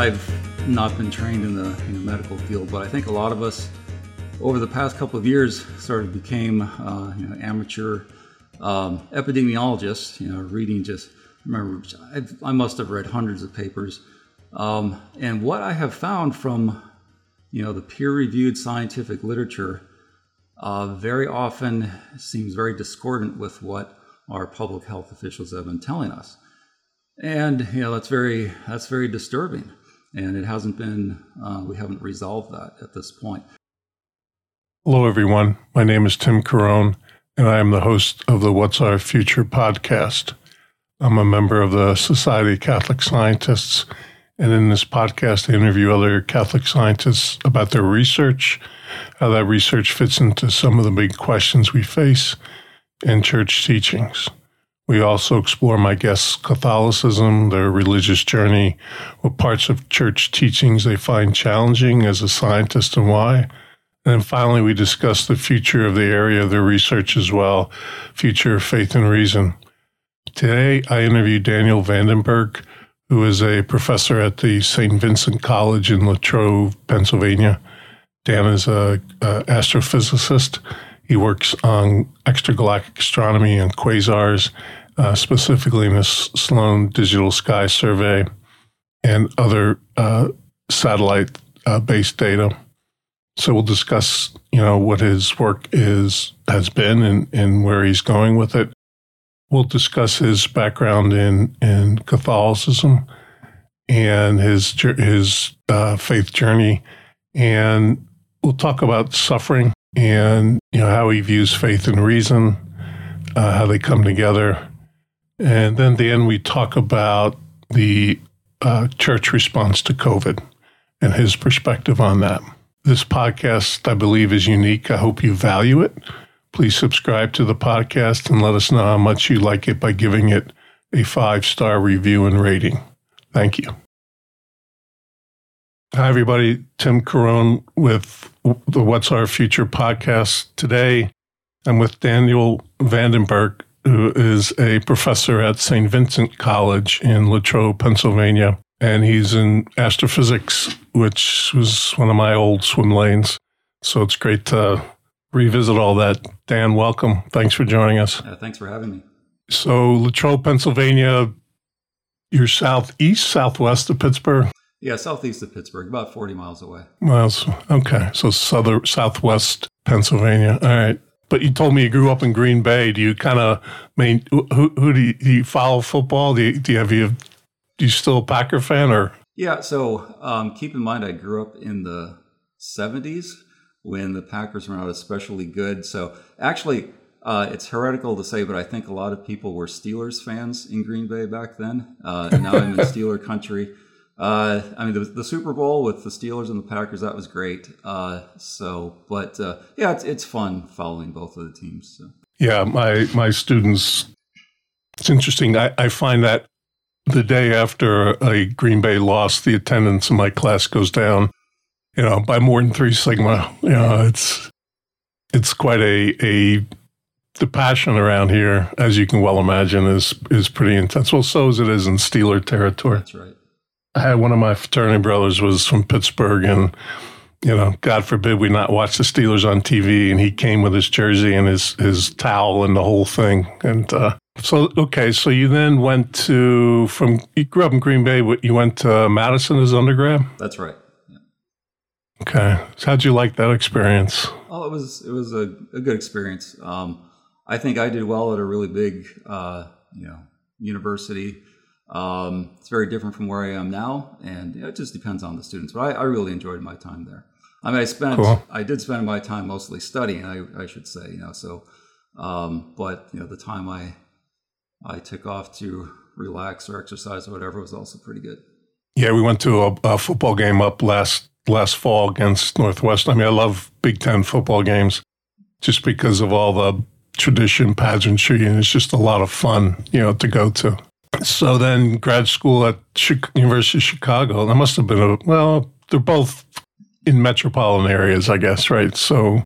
I've not been trained in the, medical field, but I think a lot of us over the past couple of years sort of became uh, you know, amateur um, epidemiologists, you know, reading just, remember, I've, i must have read hundreds of papers. Um, and what I have found from, you know, the peer-reviewed scientific literature uh, very often seems very discordant with what our public health officials have been telling us. And, you know, that's very, that's very disturbing. And it hasn't been, uh, we haven't resolved that at this point. Hello, everyone. My name is Tim Carone, and I am the host of the What's Our Future podcast. I'm a member of the Society of Catholic Scientists, and in this podcast, I interview other Catholic scientists about their research, how that research fits into some of the big questions we face, and church teachings. We also explore my guests' Catholicism, their religious journey, what parts of church teachings they find challenging as a scientist, and why and then finally, we discuss the future of the area of their research as well, future of faith and reason. Today, I interviewed Daniel Vanden Berk, who is a professor at the St. Vincent College in Latrobe, Pennsylvania. Dan is an astrophysicist. He works on extragalactic astronomy and quasars, uh, specifically the Sloan Digital Sky Survey and other uh, satellite uh, based data. So we'll discuss, you know, what his work is has been and, and where he's going with it. We'll discuss his background in in Catholicism and his his uh, faith journey, and we'll talk about suffering and you know how he views faith and reason, uh, how they come together, and then the end we talk about the uh, church response to COVID and his perspective on that. This podcast, I believe, is unique. I hope you value it. Please subscribe to the podcast and let us know how much you like it by giving it a five star review and rating. Thank you. Hi, everybody. Tim Carone with the What's Our Future podcast. Today, I'm with Daniel Vanden Berk, who is a professor at St. Vincent College in Latrobe, Pennsylvania and he's in astrophysics, which was one of my old swim lanes. So it's great to revisit all that. Dan, welcome. Thanks for joining us. Thanks for having me. So, Latrobe, Pennsylvania, you're southeast, southwest of Pittsburgh? Yeah, southeast of Pittsburgh, about 40 miles away. Miles. Okay. So, southern, southwest Pennsylvania. All right. But you told me you grew up in Green Bay. Do you kind of mean who, who do, you, do you follow football? Do you, do you have you you still a Packer fan or? Yeah. So um, keep in mind, I grew up in the 70s when the Packers were not especially good. So actually, uh, it's heretical to say, but I think a lot of people were Steelers fans in Green Bay back then. Uh, and now I'm in Steeler country. Uh, I mean, the, the, Super Bowl with the Steelers and the Packers, that was great. Uh, so, but uh, yeah, it's, it's fun following both of the teams. So. Yeah, my, my students, it's interesting. I, I find that the day after a Green Bay loss, the attendance in my class goes down, you know, by more than three sigma. You know, it's it's quite a a the passion around here, as you can well imagine, is is pretty intense. Well, so as it is in Steeler territory. That's right. I had one of my fraternity brothers was from Pittsburgh, and you know, God forbid we not watch the Steelers on TV, and he came with his jersey and his his towel and the whole thing, and uh, so okay, so you then went to from you grew up in Green Bay. You went to Madison as undergrad. That's right. Yeah. Okay, so how'd you like that experience? Oh, it was it was a, a good experience. Um, I think I did well at a really big, uh, you know, university. Um, it's very different from where I am now, and it just depends on the students. But I, I really enjoyed my time there. I mean, I spent cool. I did spend my time mostly studying. I, I should say, you know, so. Um, but you know, the time I I took off to relax or exercise or whatever was also pretty good. Yeah, we went to a, a football game up last last fall against Northwest. I mean, I love Big Ten football games just because of all the tradition, pageantry, and it's just a lot of fun, you know, to go to. So then grad school at University of Chicago. That must have been a well. They're both in metropolitan areas, I guess, right? So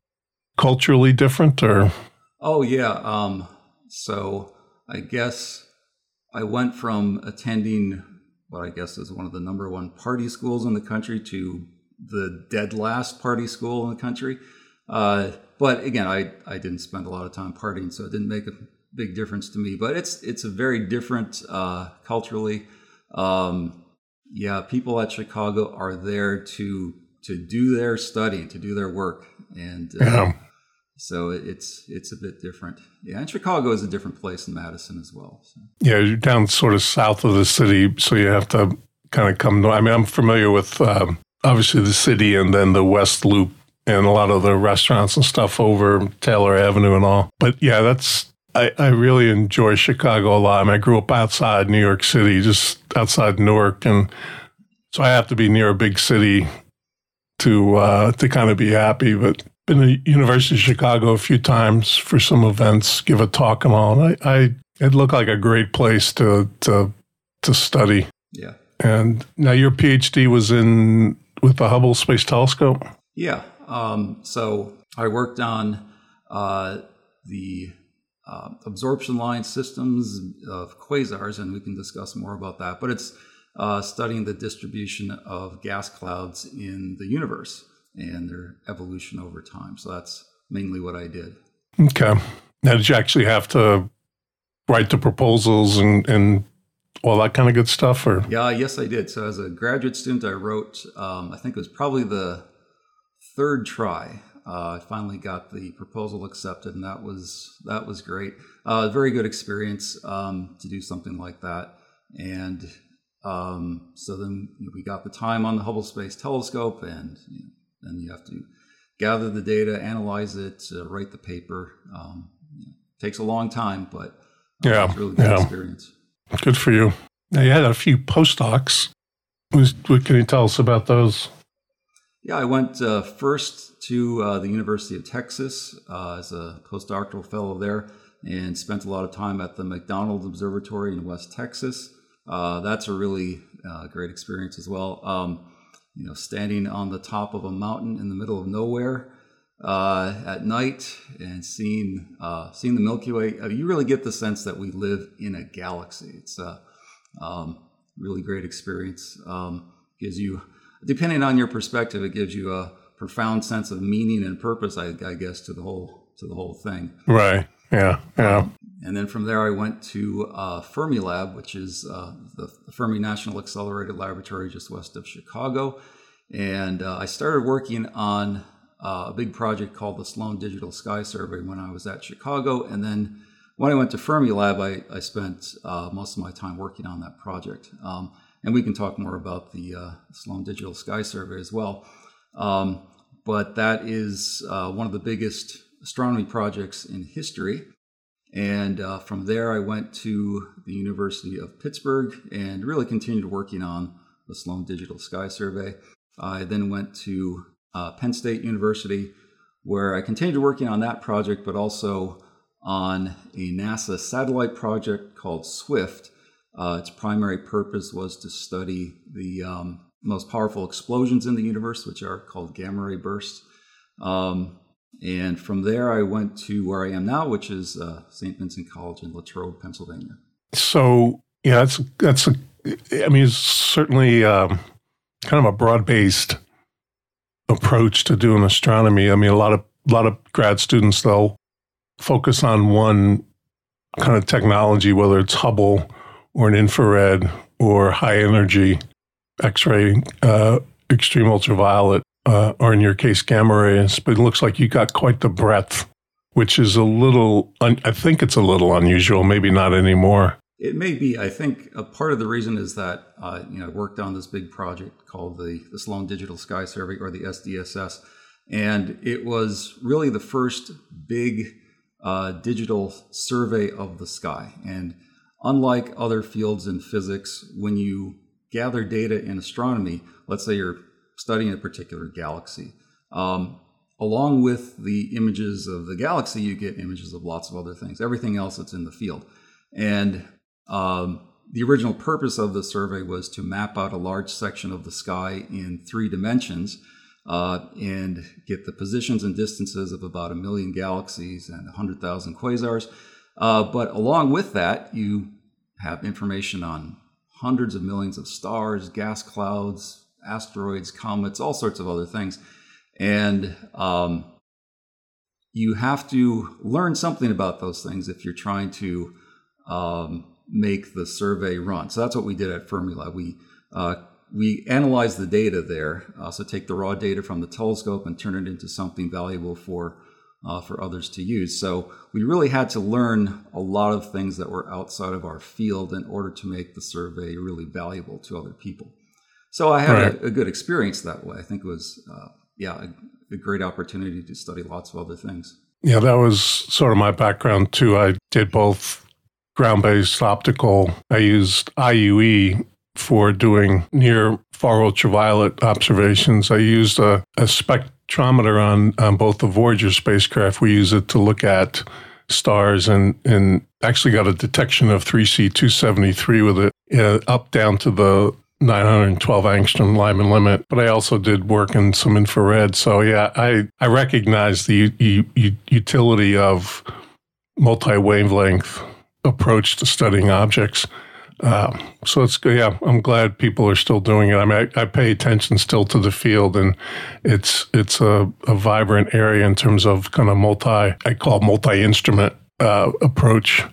culturally different, or oh yeah. Um, so I guess I went from attending what I guess is one of the number one party schools in the country to the dead last party school in the country. Uh, but again, I, I didn't spend a lot of time partying, so it didn't make a big difference to me. But it's it's a very different uh, culturally. Um, yeah, people at Chicago are there to to do their studying, to do their work, and uh, so it's it's a bit different. Yeah, and Chicago is a different place than Madison as well. So. Yeah, you're down sort of south of the city, so you have to kind of come. I mean, I'm familiar with um, obviously the city and then the West Loop and a lot of the restaurants and stuff over Taylor Avenue and all. But yeah, that's I, I really enjoy Chicago a lot. I, mean, I grew up outside New York City, just outside Newark, and so I have to be near a big city to uh, to kind of be happy. But been to University of Chicago a few times for some events, give a talk and all. And I, I it looked like a great place to to to study. Yeah. And now your PhD was in with the Hubble Space Telescope. Yeah. Um, so I worked on uh, the uh, absorption line systems of quasars, and we can discuss more about that. But it's uh, studying the distribution of gas clouds in the universe and their evolution over time. So that's mainly what I did. Okay. Now, did you actually have to write the proposals and, and all that kind of good stuff? Or yeah, yes, I did. So as a graduate student, I wrote. Um, I think it was probably the third try. Uh, I finally got the proposal accepted, and that was that was great. Uh, very good experience um, to do something like that, and um, so then we got the time on the Hubble Space Telescope, and you know, then you have to gather the data, analyze it, uh, write the paper. Um, you know, takes a long time, but uh, yeah, it's really good yeah. experience. Good for you. Now you had a few postdocs. What can you tell us about those? Yeah, I went uh, first to uh, the University of Texas uh, as a postdoctoral fellow there, and spent a lot of time at the McDonald Observatory in West Texas. Uh, that's a really uh, great experience as well. Um, you know, standing on the top of a mountain in the middle of nowhere uh, at night and seeing seeing the Milky Way, uh, you really get the sense that we live in a galaxy. It's a um, really great experience. Um, gives you, depending on your perspective, it gives you a profound sense of meaning and purpose. I, I guess to the whole to the whole thing. Right. Yeah. Yeah. And then from there, I went to uh, Fermilab, which is uh, the, the, Fermi National Accelerator Laboratory just west of Chicago. And uh, I started working on uh, a big project called the Sloan Digital Sky Survey when I was at Chicago. And then when I went to Fermilab, I, I spent uh, most of my time working on that project. Um, and we can talk more about the uh, Sloan Digital Sky Survey as well. Um, but that is one of the biggest astronomy projects in history. And uh, from there, I went to the University of Pittsburgh and really continued working on the Sloan Digital Sky Survey. I then went to uh, Penn State University, where I continued working on that project, but also on a NASA satellite project called SWIFT. Uh, its primary purpose was to study the um, most powerful explosions in the universe, which are called gamma ray bursts. Um, and from there, I went to where I am now, which is uh, St. Vincent College in Latrobe, Pennsylvania. So, yeah, that's that's a, I mean, it's certainly um, kind of a broad based approach to doing astronomy. I mean, a lot of a lot of grad students they'll focus on one kind of technology, whether it's Hubble or an infrared or high energy X ray, uh, extreme ultraviolet uh, or in your case, gamma rays, but it looks like you got quite the breadth, which is a little, un- I think it's a little unusual, maybe not anymore. It may be. I think a part of the reason is that uh, you know I worked on this big project called the, the Sloan Digital Sky Survey or the SDSS, and it was really the first big uh, digital survey of the sky. And unlike other fields in physics, when you gather data in astronomy, let's say you're studying a particular galaxy. Um, along with the images of the galaxy, you get images of lots of other things, everything else that's in the field. And um, the original purpose of the survey was to map out a large section of the sky in three dimensions uh, and get the positions and distances of about a million galaxies and 100,000 quasars. Uh, but along with that, you have information on hundreds of millions of stars, gas clouds, asteroids, comets, all sorts of other things. And um, you have to learn something about those things if you're trying to um, make the survey run. So that's what we did at Fermilab. We uh, we analyze the data there. Uh, so take the raw data from the telescope and turn it into something valuable for uh, for others to use. So we really had to learn a lot of things that were outside of our field in order to make the survey really valuable to other people. So I had right. a, a, good experience that way. I think it was, uh, yeah, a, a great opportunity to study lots of other things. Yeah, that was sort of my background too. I did both ground based optical. I used IUE for doing near far ultraviolet observations. I used a, a spectrometer on, on both the Voyager spacecraft. We use it to look at stars and, and actually got a detection of 3C 273 with it uh, up down to the 912 angstrom Lyman limit, but I also did work in some infrared. So yeah, I, I recognize the u- u- utility of multi wavelength approach to studying objects. Uh, so it's yeah, I'm glad people are still doing it. I mean, I, I pay attention still to the field, and it's it's a, a, vibrant area in terms of kind of multi I call multi instrument uh, approach.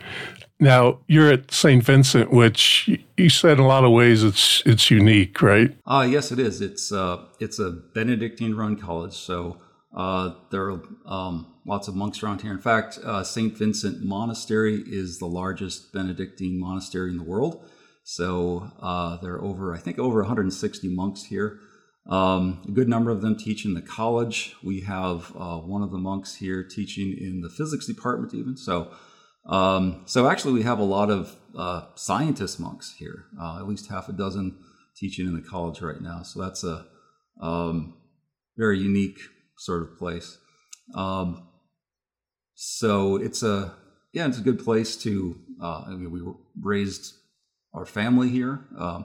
Now you're at St. Vincent, which you said in a lot of ways it's it's unique, right? Uh, yes, it is. It's uh, it's a Benedictine run college, so uh, there are um, lots of monks around here. In fact, uh, St. Vincent Monastery is the largest Benedictine monastery in the world. So uh, there are over, I think, over 160 monks here. Um, a good number of them teach in the college. We have uh, one of the monks here teaching in the physics department, even. So, um, so actually, we have a lot of uh, scientist monks here. Uh, at least half a dozen teaching in the college right now. So that's a um, very unique sort of place. Um, so it's a yeah, it's a good place to. Uh, I mean, we raised our family here. Um,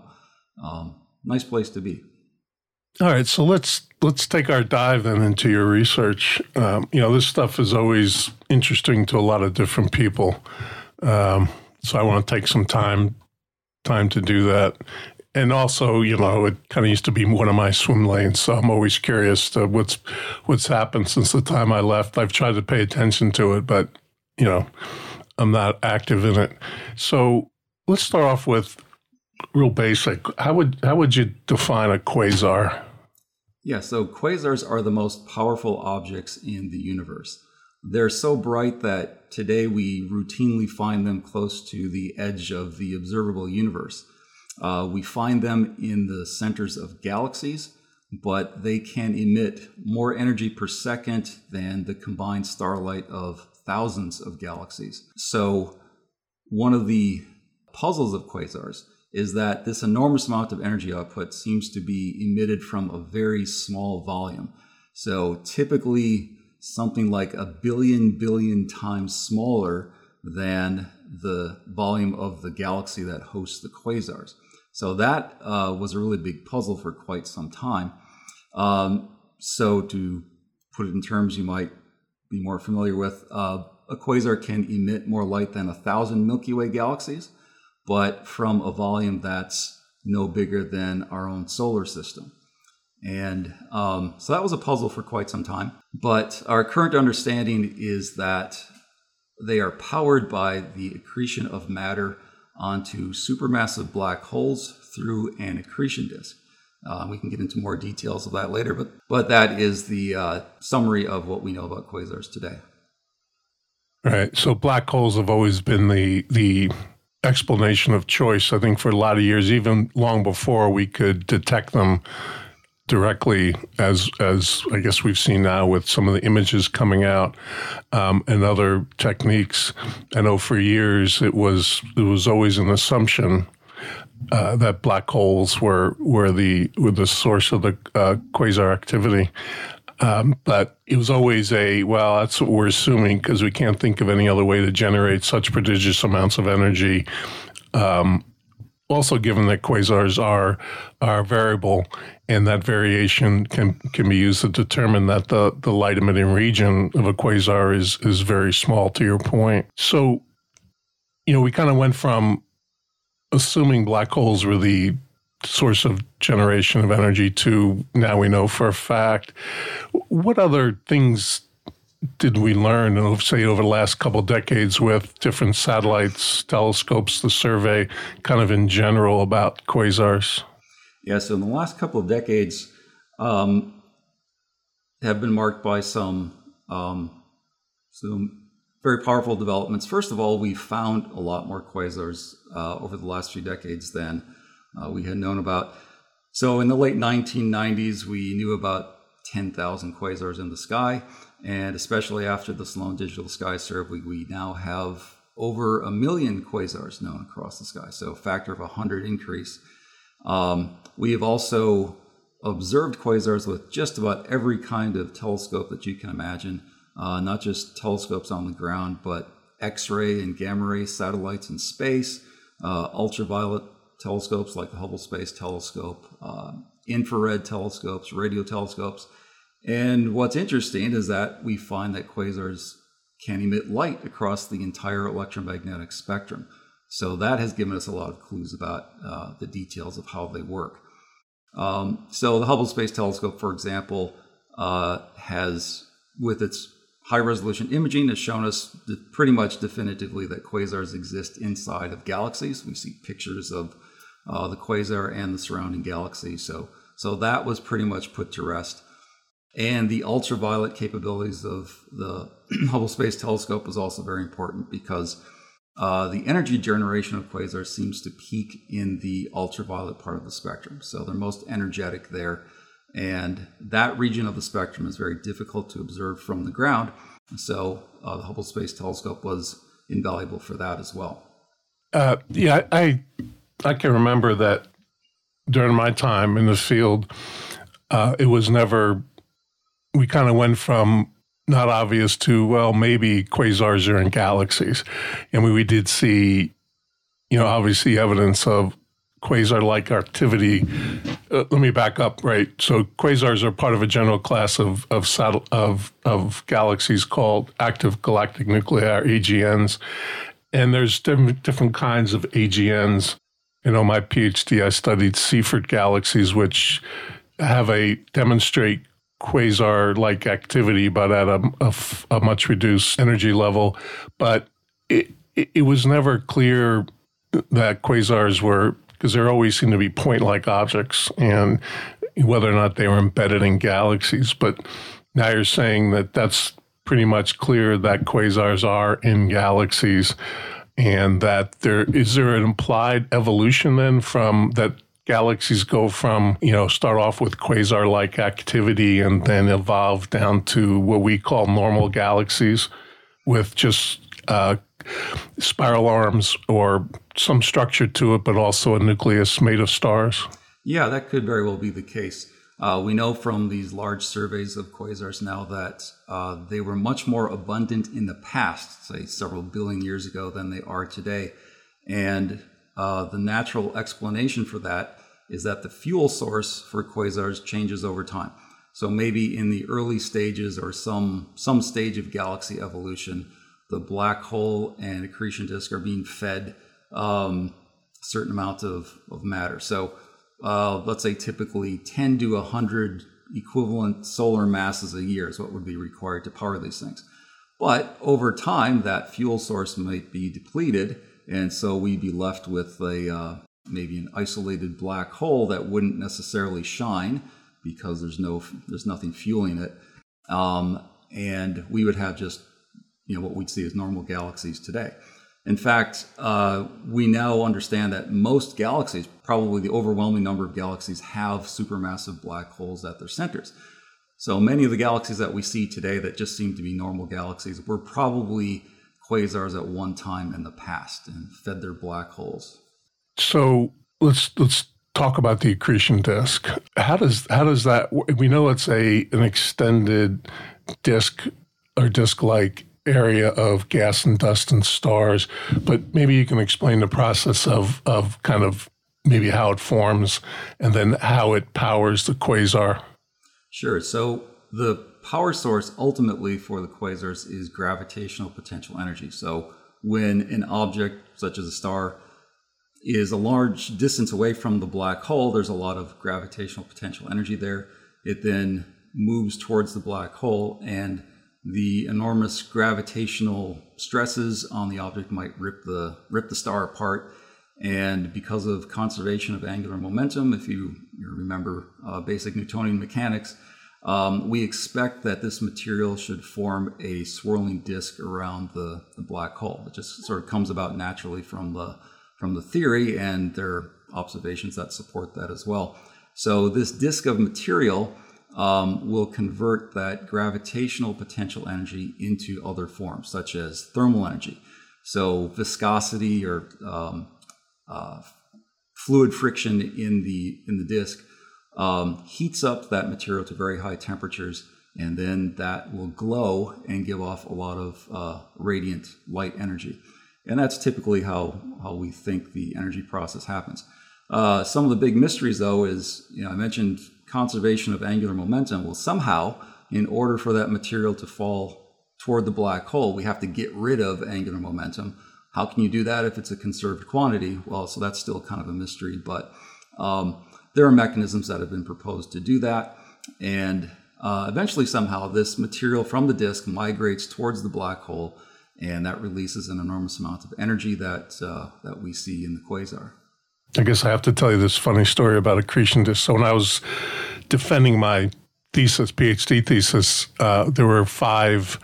um, nice place to be. All right, so let's let's take our dive then into your research. Um, you know, this stuff is always interesting to a lot of different people, um, so I want to take some time time to do that and also, you know, it kind of used to be one of my swim lanes, so I'm always curious to what's what's happened since the time I left. I've tried to pay attention to it, but you know, I'm not active in it. So let's start off with real basic. How would how would you define a quasar? Yeah, so quasars are the most powerful objects in the universe. They're so bright that today we routinely find them close to the edge of the observable universe. Uh, we find them in the centers of galaxies, but they can emit more energy per second than the combined starlight of thousands of galaxies. So, one of the puzzles of quasars is that this enormous amount of energy output seems to be emitted from a very small volume. So, typically, something like a billion billion times smaller than the volume of the galaxy that hosts the quasars. So that uh, was a really big puzzle for quite some time. Um, so to put it in terms you might be more familiar with, uh, a quasar can emit more light than a thousand Milky Way galaxies, but from a volume that's no bigger than our own solar system. And um, so that was a puzzle for quite some time. But our current understanding is that they are powered by the accretion of matter onto supermassive black holes through an accretion disk. Uh, we can get into more details of that later, but, but that is the uh, summary of what we know about quasars today. Right. So black holes have always been the the explanation of choice. I think for a lot of years, even long before we could detect them directly as as I guess we've seen now with some of the images coming out um, and other techniques. I know for years it was it was always an assumption uh, that black holes were were the were the source of the uh, quasar activity. Um, but it was always a well, that's what we're assuming because we can't think of any other way to generate such prodigious amounts of energy um, also given that quasars are are variable and that variation can can be used to determine that the the light emitting region of a quasar is is very small to your point so you know we kind of went from assuming black holes were the source of generation of energy to now we know for a fact. What other things did we learn, say, over the last couple decades with different satellites, telescopes, the survey, kind of in general about quasars? Yeah, so in the last couple of decades, um, have been marked by some um, some very powerful developments. First of all, we found a lot more quasars uh, over the last few decades than uh, we had known about. So in the late 1990s, we knew about 10,000 quasars in the sky. And especially after the Sloan Digital Sky Survey, we now have over a million quasars known across the sky. So a factor of 100 increase. Um, we have also observed quasars with just about every kind of telescope that you can imagine, uh, not just telescopes on the ground, but X ray and gamma ray satellites in space, uh, ultraviolet telescopes like the Hubble Space Telescope, uh, infrared telescopes, radio telescopes. And what's interesting is that we find that quasars can emit light across the entire electromagnetic spectrum. So that has given us a lot of clues about uh, the details of how they work. Um, so the Hubble Space Telescope, for example, uh, has, with its high resolution imaging, has shown us pretty much definitively that quasars exist inside of galaxies. We see pictures of uh, the quasar and the surrounding galaxy. So, so that was pretty much put to rest. And the ultraviolet capabilities of the Hubble Space Telescope was also very important because uh, the energy generation of quasars seems to peak in the ultraviolet part of the spectrum. So they're most energetic there. And that region of the spectrum is very difficult to observe from the ground. So uh, the Hubble Space Telescope was invaluable for that as well. Uh, yeah, I I can remember that during my time in the field, uh, it was never, we kind of went from not obvious to, well, maybe quasars are in galaxies. And we, we did see, you know, obviously evidence of quasar like activity. Uh, let me back up, right? So quasars are part of a general class of of, of of galaxies called active galactic nuclei, AGNs, and there's different different kinds of AGNs you know, my PhD, I studied Seyfert galaxies, which have a demonstrate quasar-like activity, but at a, much reduced energy level. But it, it, it was never clear that quasars were because there always seem to be point-like objects, and whether or not they were embedded in galaxies. But now you're saying that that's pretty much clear that quasars are in galaxies and that there is there an implied evolution then from that galaxies go from you know start off with quasar like activity and then evolve down to what we call normal galaxies with just uh, spiral arms or some structure to it but also a nucleus made of stars yeah that could very well be the case uh, we know from these large surveys of quasars now that uh, they were much more abundant in the past, say several billion years ago, than they are today. And uh, the natural explanation for that is that the fuel source for quasars changes over time. So maybe in the early stages or some some stage of galaxy evolution, the black hole and accretion disk are being fed um, certain amount of, of matter. So uh, let's say typically 10 to 100 equivalent solar masses a year is what would be required to power these things. But over time, that fuel source might be depleted, and so we'd be left with a uh, maybe an isolated black hole that wouldn't necessarily shine because there's no there's nothing fueling it, um, and we would have just you know what we'd see as normal galaxies today. In fact, uh, we now understand that most galaxies, probably the overwhelming number of galaxies, have supermassive black holes at their centers. So many of the galaxies that we see today that just seem to be normal galaxies were probably quasars at one time in the past and fed their black holes. So let's let's talk about the accretion disk. How does how does that? We know it's a an extended disk or disk like area of gas and dust and stars, but maybe you can explain the process of, of kind of maybe how it forms and then how it powers the quasar. Sure. So the power source ultimately for the quasars is gravitational potential energy. So when an object such as a star is a large distance away from the black hole. There's a lot of gravitational potential energy there. It then moves towards the black hole, and the enormous gravitational stresses on the object might rip the rip the star apart. And because of conservation of angular momentum, if you, you remember uh, basic Newtonian mechanics, um, we expect that this material should form a swirling disk around the, the black hole. It just sort of comes about naturally from the from the theory, and there are observations that support that as well. So this disk of material um, will convert that gravitational potential energy into other forms, such as thermal energy. So viscosity or um, uh, fluid friction in the in the disk um, heats up that material to very high temperatures, and then that will glow and give off a lot of uh, radiant light energy. And that's typically how, how we think the energy process happens. Uh, some of the big mysteries, though, is you know I mentioned conservation of angular momentum. Well, somehow, in order for that material to fall toward the black hole, we have to get rid of angular momentum. How can you do that if it's a conserved quantity? Well, so that's still kind of a mystery, but um, there are mechanisms that have been proposed to do that. And uh, eventually, somehow, this material from the disk migrates towards the black hole, and that releases an enormous amount of energy that uh, that we see in the quasar. I guess I have to tell you this funny story about accretion disk. So when I was defending my thesis, PhD thesis, uh, there were five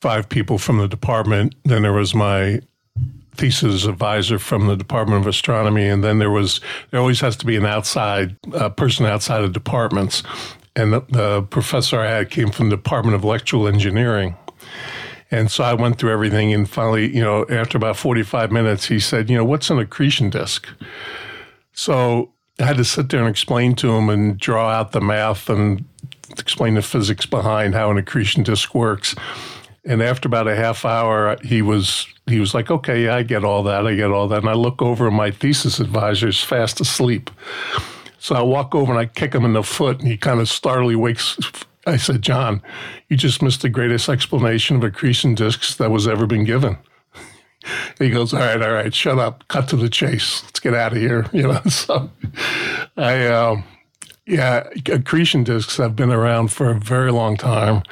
five people from the department. Then there was my thesis advisor from the Department of Astronomy, and then there was there always has to be an outside uh, person outside of departments, and the, the, professor I had came from the Department of Electrical Engineering. And so I went through everything, and finally, you know, after about 45 minutes, he said, You know, what's an accretion disk? So I had to sit there and explain to him and draw out the math and explain the physics behind how an accretion disk works. And after about a half hour, he was he was like, "Okay, I get all that. I get all that." And I look over, and my thesis advisor's fast asleep. So I walk over and I kick him in the foot, and he kind of startlingly wakes. I said, "John, you just missed the greatest explanation of accretion disks that was ever been given." he goes, "All right, all right, shut up. Cut to the chase. Let's get out of here." You know. So I. Um, yeah, accretion disks have been around for a very long time,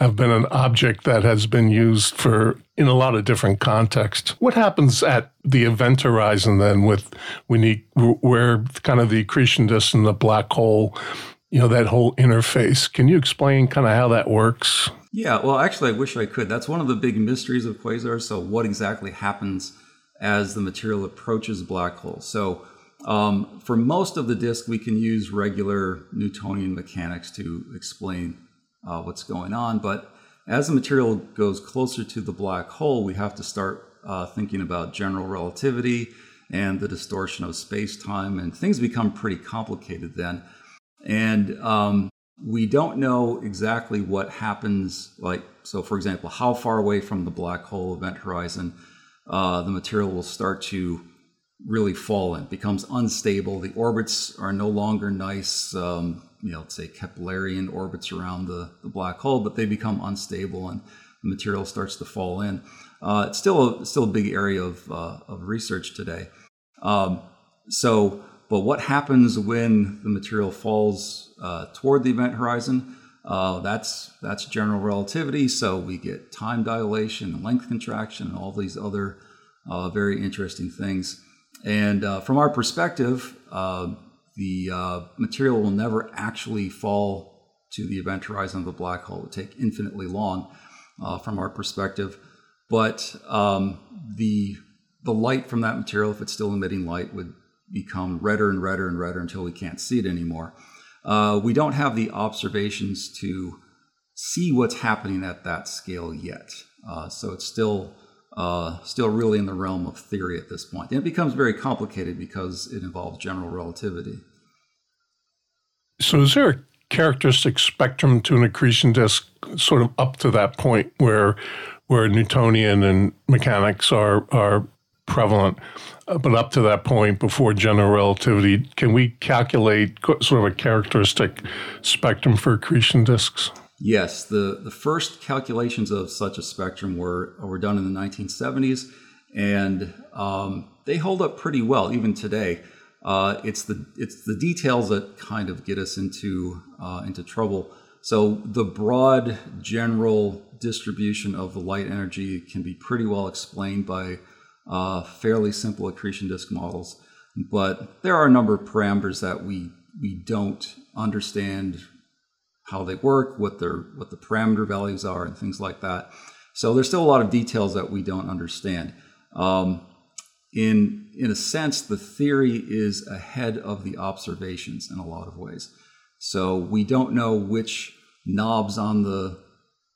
have been an object that has been used for in a lot of different contexts. What happens at the event horizon then with when where kind of the accretion disk and the black hole, you know, that whole interface? Can you explain kind of how that works? Yeah, well, actually, I wish I could. That's one of the big mysteries of quasars. So, what exactly happens as the material approaches black hole? So, um, for most of the disk, we can use regular Newtonian mechanics to explain uh, what's going on. But as the material goes closer to the black hole, we have to start uh, thinking about general relativity and the distortion of space time, and things become pretty complicated then. And um, we don't know exactly what happens. Like, so for example, how far away from the black hole event horizon uh, the material will start to really fallen, becomes unstable. The orbits are no longer nice, um, you know, let's say Keplerian orbits around the, the black hole, but they become unstable and the material starts to fall in. Uh, it's still a, still a big area of, uh, of research today. Um, so, but what happens when the material falls uh, toward the event horizon? Uh, that's that's general relativity. So we get time dilation and length contraction and all these other uh, very interesting things. And uh, from our perspective, uh, the uh, material will never actually fall to the event horizon of the black hole. It would take infinitely long uh, from our perspective. But um, the, the light from that material, if it's still emitting light, would become redder and redder and redder until we can't see it anymore. Uh, we don't have the observations to see what's happening at that scale yet. Uh, so it's still uh, still really in the realm of theory at this point. And it becomes very complicated because it involves general relativity. So, is there a characteristic spectrum to an accretion disk, sort of up to that point where where Newtonian and mechanics are are prevalent, uh, but up to that point before general relativity, can we calculate sort of a characteristic spectrum for accretion disks? Yes, the, the first calculations of such a spectrum were, were done in the 1970s, and um, they hold up pretty well even today. Uh, it's the it's the details that kind of get us into uh, into trouble. So the broad general distribution of the light energy can be pretty well explained by uh, fairly simple accretion disk models, but there are a number of parameters that we we don't understand how they work, what their what the parameter values are, and things like that. So there's still a lot of details that we don't understand. Um, in in a sense, the theory is ahead of the observations in a lot of ways. So we don't know which knobs on the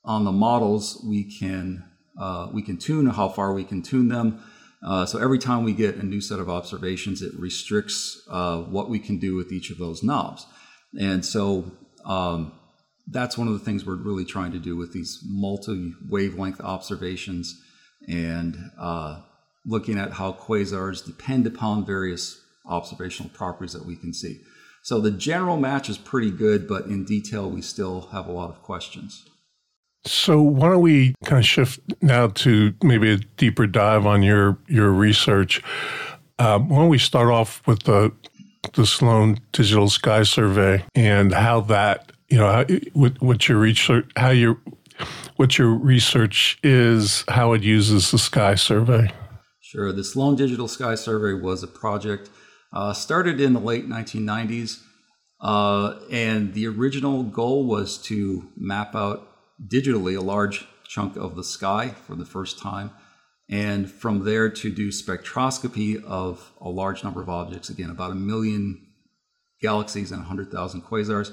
on the models we can uh, we can tune, how far we can tune them. Uh, so every time we get a new set of observations, it restricts uh, what we can do with each of those knobs. And so um, that's one of the things we're really trying to do with these multi wavelength observations and uh, looking at how quasars depend upon various observational properties that we can see. So the general match is pretty good, but in detail, we still have a lot of questions. So why don't we kind of shift now to maybe a deeper dive on your your research? Um, why don't we start off with the the Sloan Digital Sky Survey and how that you know what, what your research how your what your research is, how it uses the Sky Survey. Sure. The Sloan Digital Sky Survey was a project uh, started in the late 1990s, uh, and the original goal was to map out digitally a large chunk of the sky for the first time, and from there to do spectroscopy of a large number of objects, again, about a million galaxies and 100,000 quasars.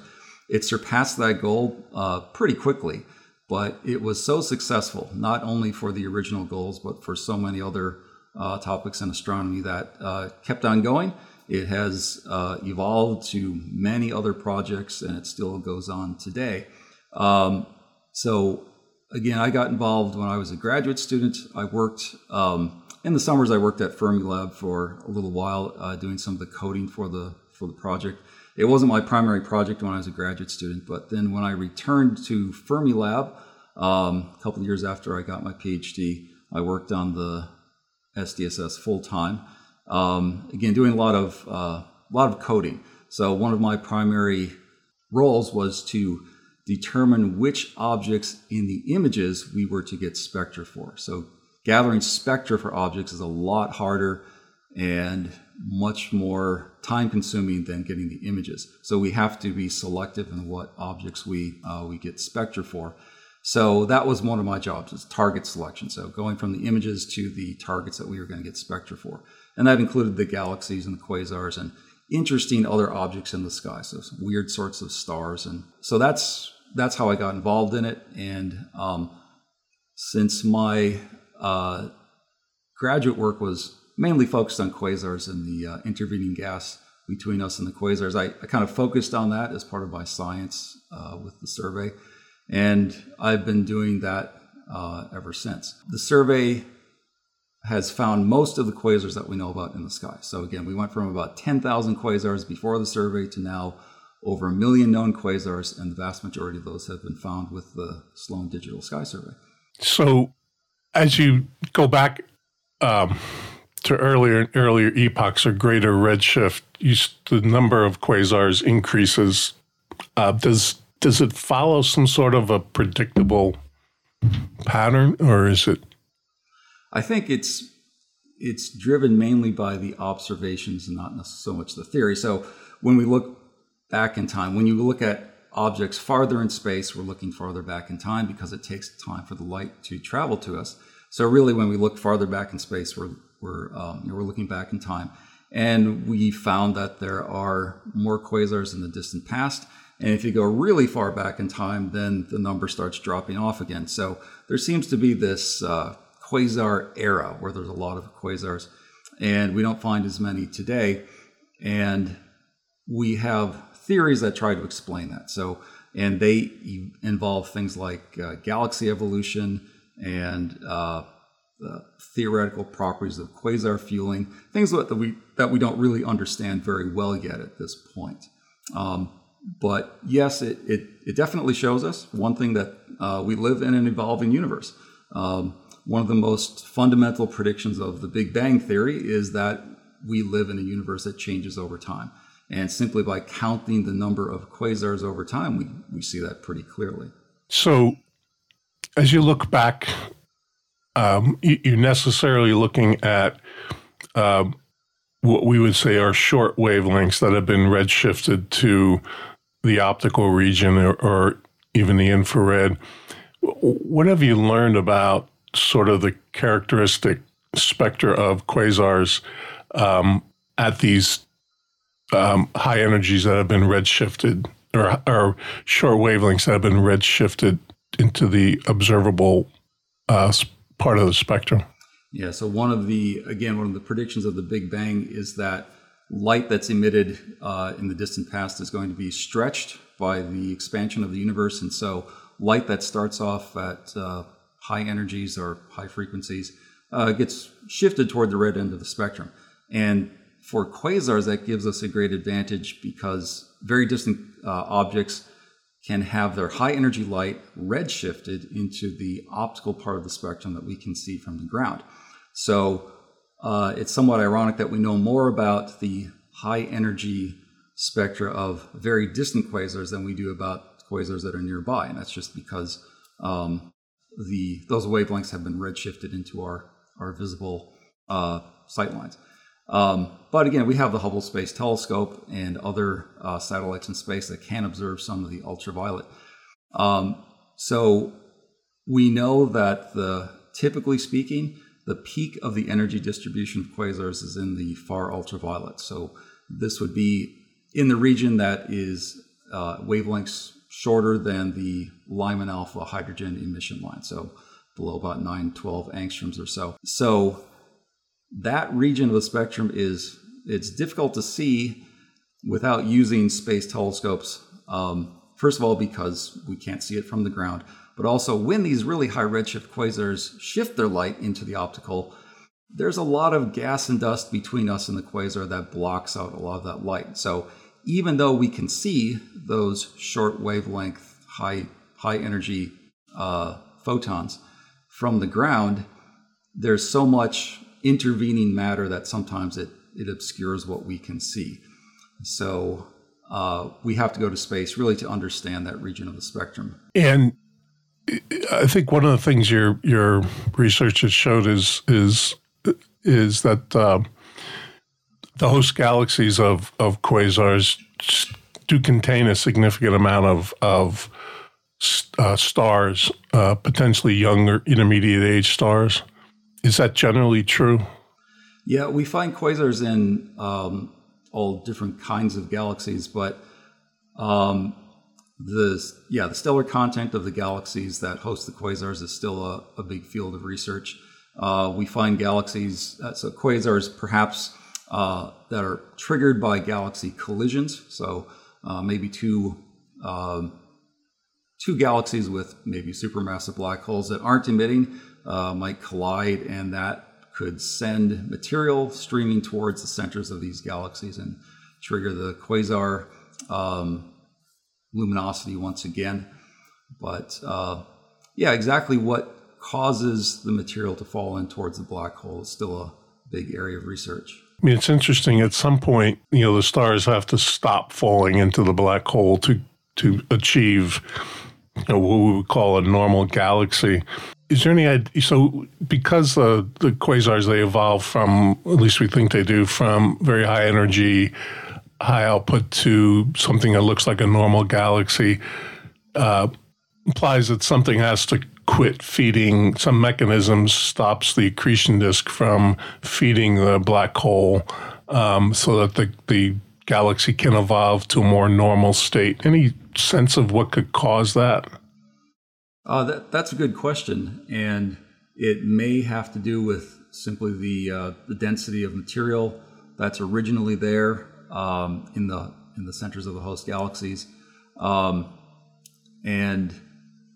It surpassed that goal uh, pretty quickly, but it was so successful, not only for the original goals, but for so many other uh, topics in astronomy that uh, kept on going. It has uh, evolved to many other projects and it still goes on today. Um, so again, I got involved when I was a graduate student. I worked um, in the summers. I worked at Fermilab for a little while, uh, doing some of the coding for the for the project. It wasn't my primary project when I was a graduate student, but then when I returned to Fermilab um, a couple of years after I got my PhD, I worked on the SDSS full time. Um, again, doing a lot of uh, a lot of coding. So one of my primary roles was to determine which objects in the images we were to get spectra for. So gathering spectra for objects is a lot harder and much more time consuming than getting the images. So we have to be selective in what objects we uh, we get spectra for. So that was one of my jobs is target selection. So going from the images to the targets that we were going to get spectra for. And that included the galaxies and the quasars and interesting other objects in the sky. So weird sorts of stars. And so that's that's how I got involved in it. And um, since my uh, graduate work was mainly focused on quasars and the uh, intervening gas between us and the quasars, I, I, kind of focused on that as part of my science uh, with the survey. And I've been doing that uh, ever since. The survey has found most of the quasars that we know about in the sky. So again, we went from about 10,000 quasars before the survey to now over a million known quasars, and the vast majority of those have been found with the Sloan Digital Sky Survey. So, as you go back um, to earlier and earlier epochs or greater redshift, you, the number of quasars increases. Uh, does does it follow some sort of a predictable pattern, or is it? I think it's it's driven mainly by the observations and not so much the theory. So when we look back in time. When you look at objects farther in space, we're looking farther back in time because it takes time for the light to travel to us. So really, when we look farther back in space, we're we're um, we're looking back in time, and we found that there are more quasars in the distant past. And if you go really far back in time, then the number starts dropping off again. So there seems to be this uh, quasar era where there's a lot of quasars, and we don't find as many today. And we have theories that try to explain that. So, and they involve things like uh, galaxy evolution and uh, the theoretical properties of quasar fueling, things that we that we don't really understand very well yet at this point. Um, but yes, it, it, it definitely shows us one thing that uh, we live in an evolving universe. Um, one of the most fundamental predictions of the Big Bang Theory is that we live in a universe that changes over time. And simply by counting the number of quasars over time, we, we see that pretty clearly. So, as you look back, um, you, are necessarily looking at uh, what we would say are short wavelengths that have been redshifted to the optical region or, or even the infrared. What have you learned about sort of the characteristic spectra of quasars um, at these um, high energies that have been redshifted or, or short wavelengths that have been redshifted into the observable uh, part of the spectrum. Yeah, so one of the, again, one of the predictions of the Big Bang is that light that's emitted uh, in the distant past is going to be stretched by the expansion of the universe. And so light that starts off at uh, high energies or high frequencies uh, gets shifted toward the red end of the spectrum. And for quasars, that gives us a great advantage because very distant uh, objects can have their high energy light redshifted into the optical part of the spectrum that we can see from the ground. So uh, it's somewhat ironic that we know more about the high energy spectra of very distant quasars than we do about quasars that are nearby, and that's just because um, the those wavelengths have been redshifted into our our visible uh, sight lines. Um, but again, we have the Hubble Space Telescope and other uh, satellites in space that can observe some of the ultraviolet. Um, so we know that the typically speaking, the peak of the energy distribution of quasars is in the far ultraviolet. So this would be in the region that is uh, wavelengths shorter than the Lyman alpha hydrogen emission line. So below about 912 angstroms or so. So that region of the spectrum is it's difficult to see without using space telescopes. Um, first of all, because we can't see it from the ground, but also when these really high redshift quasars shift their light into the optical, there's a lot of gas and dust between us and the quasar that blocks out a lot of that light. So even though we can see those short wavelength, high high energy uh, photons from the ground, there's so much intervening matter that sometimes it, it obscures what we can see. So uh, we have to go to space really to understand that region of the spectrum. And I think one of the things your your research has showed is is is that uh, the host galaxies of of quasars do contain a significant amount of of uh, stars, uh, potentially younger intermediate age stars. Is that generally true? Yeah, we find quasars in um, all different kinds of galaxies, but um, the yeah the stellar content of the galaxies that host the quasars is still a, a big field of research. Uh, we find galaxies, uh, so quasars perhaps uh, that are triggered by galaxy collisions. So uh, maybe two um, two galaxies with maybe supermassive black holes that aren't emitting uh, might collide, and that could send material streaming towards the centers of these galaxies and trigger the quasar um, luminosity once again. But uh, yeah, exactly what causes the material to fall in towards the black hole is still a big area of research. I mean, it's interesting. At some point, you know, the stars have to stop falling into the black hole to to achieve you know, what we would call a normal galaxy. Is there any idea? So, because the the quasars they evolve from, at least we think they do, from very high energy, high output to something that looks like a normal galaxy, uh, implies that something has to quit feeding. Some mechanism stops the accretion disk from feeding the black hole, um, so that the the galaxy can evolve to a more normal state. Any sense of what could cause that? Uh, that, that's a good question, and it may have to do with simply the uh, the density of material that's originally there um, in the in the centers of the host galaxies, um, and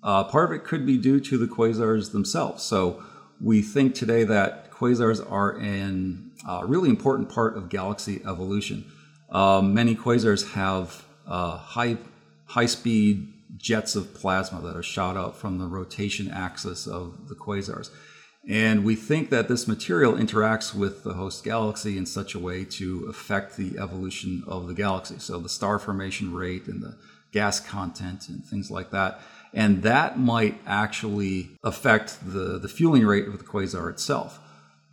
uh, part of it could be due to the quasars themselves. So we think today that quasars are an uh, really important part of galaxy evolution. Um, many quasars have uh, high high speed jets of plasma that are shot out from the rotation axis of the quasars. And we think that this material interacts with the host galaxy in such a way to affect the evolution of the galaxy. So the star formation rate and the gas content and things like that. And that might actually affect the, the fueling rate of the quasar itself.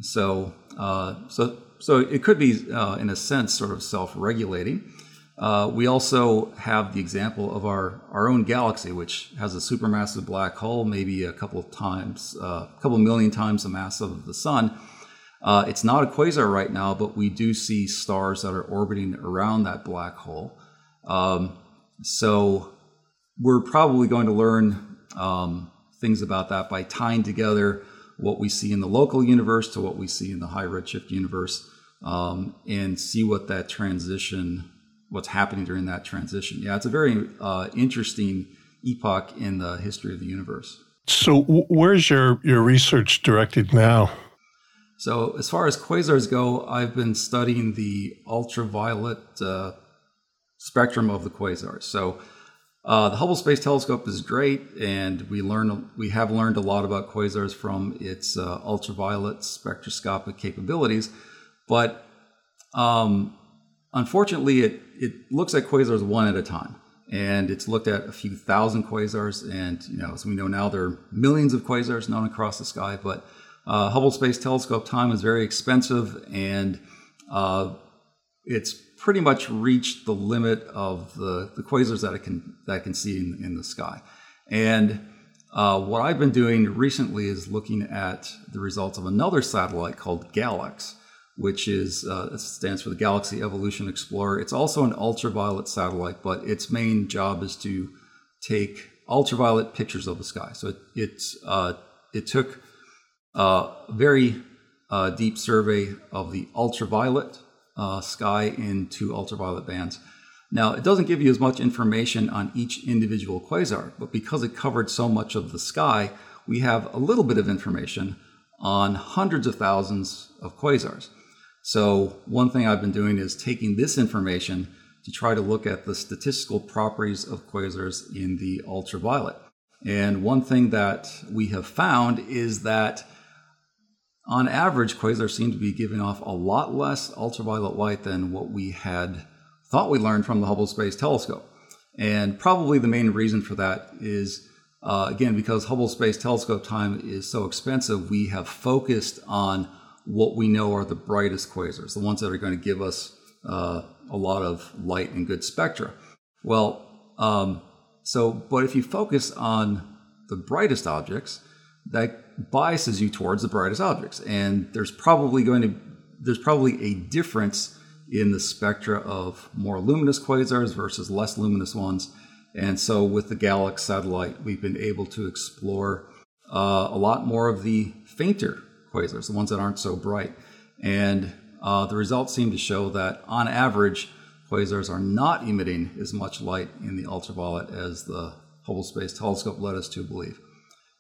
So, uh, so, so it could be, uh, in a sense, sort of self regulating. Uh, we also have the example of our, our own galaxy, which has a supermassive black hole, maybe a couple of times, uh, a couple million times the mass of the sun. Uh, it's not a quasar right now, but we do see stars that are orbiting around that black hole. Um, so we're probably going to learn um, things about that by tying together what we see in the local universe to what we see in the high redshift universe um, and see what that transition what's happening during that transition. Yeah, it's a very uh, interesting epoch in the history of the universe. So, where's your, your research directed now? So, as far as quasars go, I've been studying the ultraviolet uh, spectrum of the quasars. So, uh, the Hubble Space Telescope is great, and we learn we have learned a lot about quasars from its uh, ultraviolet spectroscopic capabilities. But um, unfortunately, it, it looks at quasars one at a time. And it's looked at a few thousand quasars. And, you know, as we know now, there are millions of quasars known across the sky. But uh, Hubble Space Telescope time is very expensive. And uh, it's pretty much reached the limit of the, the quasars that it can, that it can see in, in the sky. And uh, what I've been doing recently is looking at the results of another satellite called GALEX which is uh, stands for the Galaxy Evolution Explorer. It's also an ultraviolet satellite, but its main job is to take ultraviolet pictures of the sky. So it it's, uh, it took a very uh, deep survey of the ultraviolet uh, sky in two ultraviolet bands. Now, it doesn't give you as much information on each individual quasar, but because it covered so much of the sky, we have a little bit of information on hundreds of thousands of quasars. So, one thing I've been doing is taking this information to try to look at the statistical properties of quasars in the ultraviolet. And one thing that we have found is that on average, quasars seem to be giving off a lot less ultraviolet light than what we had thought we learned from the Hubble Space Telescope. And probably the main reason for that is, uh, again, because Hubble Space Telescope time is so expensive, we have focused on what we know are the brightest quasars, the ones that are going to give us uh, a lot of light and good spectra. Well, um, so, but if you focus on the brightest objects, that biases you towards the brightest objects. And there's probably going to, there's probably a difference in the spectra of more luminous quasars versus less luminous ones. And so with the GALEX satellite, we've been able to explore uh, a lot more of the fainter quasars, the ones that aren't so bright. And uh, the results seem to show that on average, quasars are not emitting as much light in the ultraviolet as the Hubble Space Telescope led us to believe.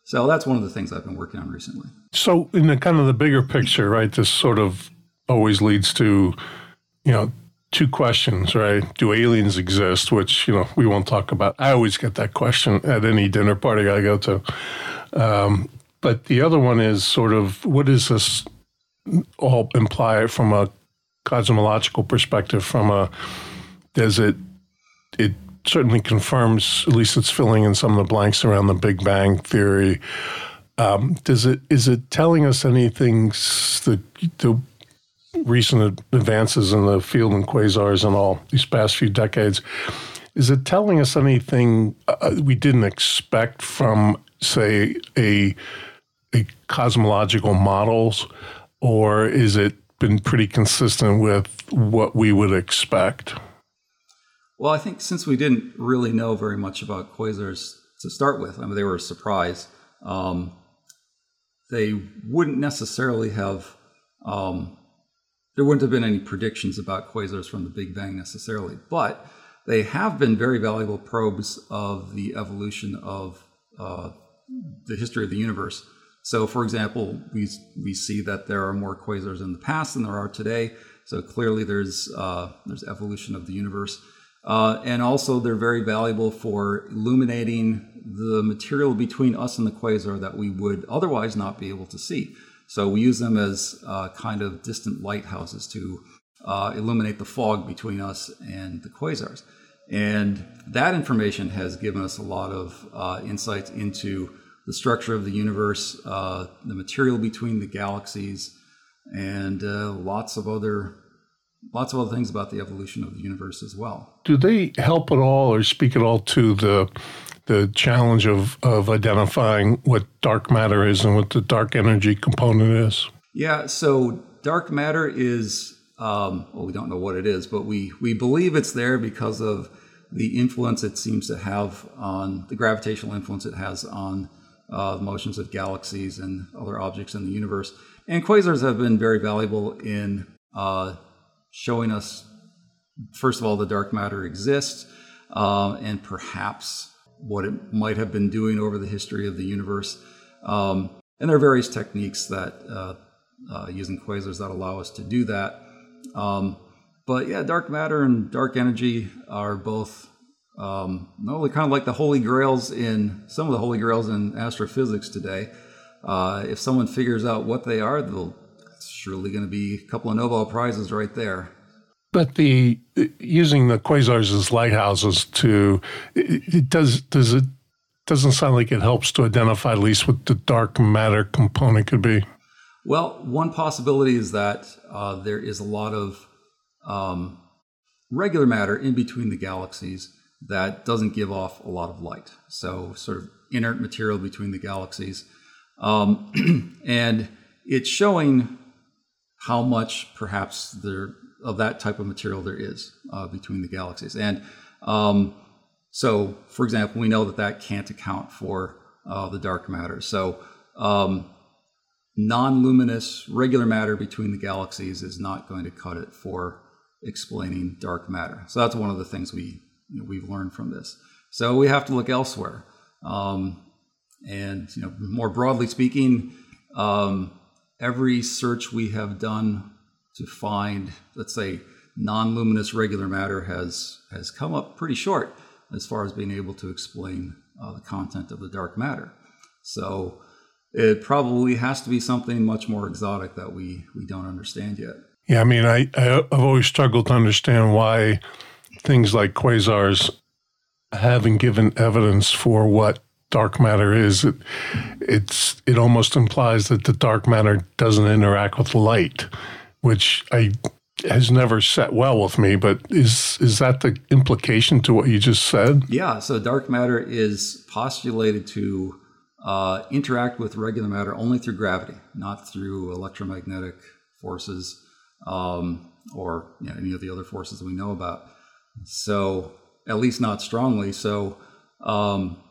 So that's one of the things I've been working on recently. So, in the kind of the bigger picture, right, this sort of always leads to, you know, two questions, right? Do aliens exist? Which, you know, we won't talk about. I always get that question at any dinner party I go to. Um, but the other one is sort of what does this all imply from a cosmological perspective? From a does it it certainly confirms at least it's filling in some of the blanks around the Big Bang theory. Um, does it is it telling us anything the the recent advances in the field and quasars and all these past few decades? Is it telling us anything uh, we didn't expect from, say, a cosmological models, or is it been pretty consistent with what we would expect? Well, I think since we didn't really know very much about quasars to start with, I mean, they were a surprise. Um, they wouldn't necessarily have, um, there wouldn't have been any predictions about quasars from the Big Bang necessarily, but they have been very valuable probes of the evolution of uh, the history of the universe. So, for example, we, we see that there are more quasars in the past than there are today. So clearly, there's uh, there's evolution of the universe, uh, and also they're very valuable for illuminating the material between us and the quasar that we would otherwise not be able to see. So we use them as uh, kind of distant lighthouses to uh, illuminate the fog between us and the quasars. And that information has given us a lot of uh, insights into the structure of the universe, uh, the material between the galaxies, and uh, lots of other lots of other things about the evolution of the universe as well. Do they help at all, or speak at all to the the challenge of of identifying what dark matter is and what the dark energy component is? Yeah, so dark matter is um, well, we don't know what it is, but we we believe it's there because of the influence it seems to have on the gravitational influence it has on uh, motions of galaxies and other objects in the universe. And quasars have been very valuable in uh, showing us, first of all, the dark matter exists, uh, and perhaps what it might have been doing over the history of the universe. Um, and there are various techniques that uh, uh, using quasars that allow us to do that. Um, but yeah, dark matter and dark energy are both um, no, they're kind of like the holy grails in some of the holy grails in astrophysics today. Uh, if someone figures out what they are, they'll it's surely going to be a couple of Nobel prizes right there. But the using the quasars as lighthouses to it, it does does it doesn't sound like it helps to identify at least what the dark matter component could be. Well, one possibility is that uh, there is a lot of um, regular matter in between the galaxies that doesn't give off a lot of light. So, sort of inert material between the galaxies. Um, and it's showing how much perhaps there of that type of material there is uh, between the galaxies. And um, so, for example, we know that that can't account for uh, the dark matter. So, um, non luminous regular matter between the galaxies is not going to cut it for explaining dark matter. So, that's one of the things we we've learned from this. So we have to look elsewhere. Um, and you know, more broadly speaking, um, every search we have done to find, let's say, non-luminous regular matter has has come up pretty short as far as being able to explain uh, the content of the dark matter. So it probably has to be something much more exotic that we we don't understand yet. Yeah, I mean, I, I have always struggled to understand why things like quasars haven't given evidence for what dark matter is. It, it's it almost implies that the dark matter doesn't interact with light, which I has never set well with me. But is is that the implication to what you just said? Yeah. So dark matter is postulated to uh, interact with regular matter only through gravity, not through electromagnetic forces um, or you know, any of the other forces we know about. So, at least not strongly. So, um,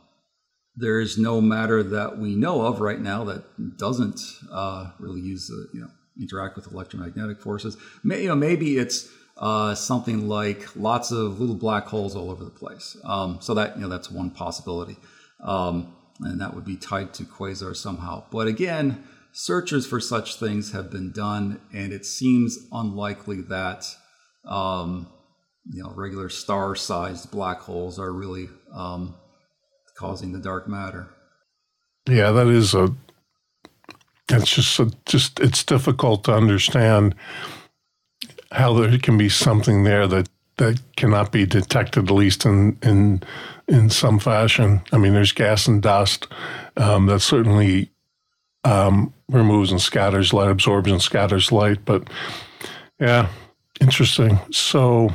there's no matter that we know of right now that doesn't uh, really use the, you know, interact with electromagnetic forces. May, you know, maybe it's uh, something like lots of little black holes all over the place. Um, so that you know that's one possibility, um, and that would be tied to quasars somehow. But again, searches for such things have been done, and it seems unlikely that um, you know regular star-sized black holes are really um, causing the dark matter. Yeah, that is a. It's just a, just it's difficult to understand how there can be something there that that cannot be detected at least in in in some fashion. I mean, there's gas and dust um, that certainly um, removes and scatters light, absorbs and scatters light, but yeah, interesting. So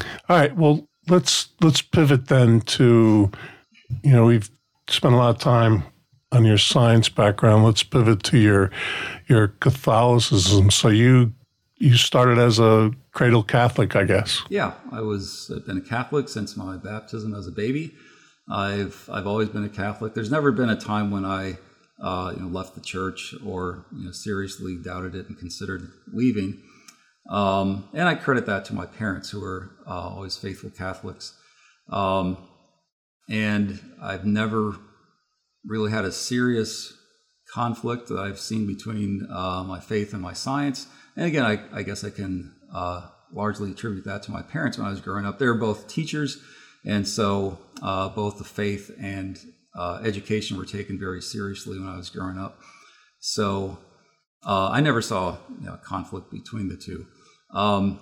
all right. Well, let's let's pivot then to, you know, we've spent a lot of time on your science background. Let's pivot to your your Catholicism. So you you started as a cradle Catholic, I guess. Yeah, I was I've been a Catholic since my baptism as a baby. I've I've always been a Catholic. There's never been a time when I uh, you know left the church or you know seriously doubted it and considered leaving. Um, and I credit that to my parents, who were uh, always faithful Catholics. Um, and I've never really had a serious conflict that I've seen between uh, my faith and my science. And again, I, I guess I can uh, largely attribute that to my parents when I was growing up. They were both teachers And so uh, both the faith and uh, education were taken very seriously when I was growing up. So uh, I never saw you know, conflict between the two. Um,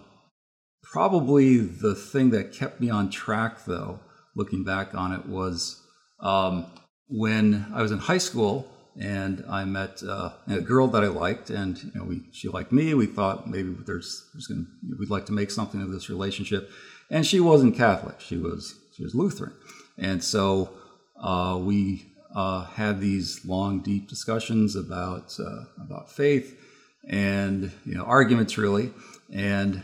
probably the thing that kept me on track, though, looking back on it, was um, when I was in high school and I met uh, a girl that I liked, and you know, we she liked me. We thought maybe there's, there's gonna, we'd like to make something of this relationship, and she wasn't Catholic. She was she was Lutheran, and so uh, we uh, had these long, deep discussions about uh, about faith and you know arguments really, and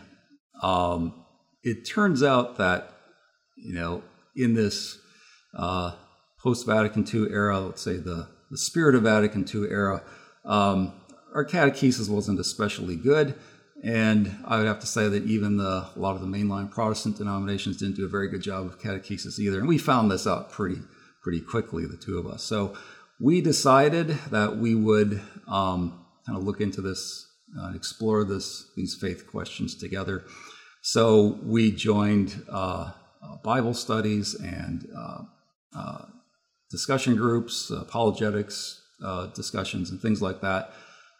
um, it turns out that you know in this uh, post Vatican II era, let's say the the spirit of Vatican II era, um, our catechesis wasn't especially good. And I would have to say that even the, a lot of the mainline Protestant denominations didn't do a very good job of catechesis either. And we found this out pretty pretty quickly, the two of us. So we decided that we would um, kind of look into this, uh, explore this these faith questions together. So we joined uh, uh, Bible studies and uh, uh, discussion groups, apologetics uh, discussions, and things like that,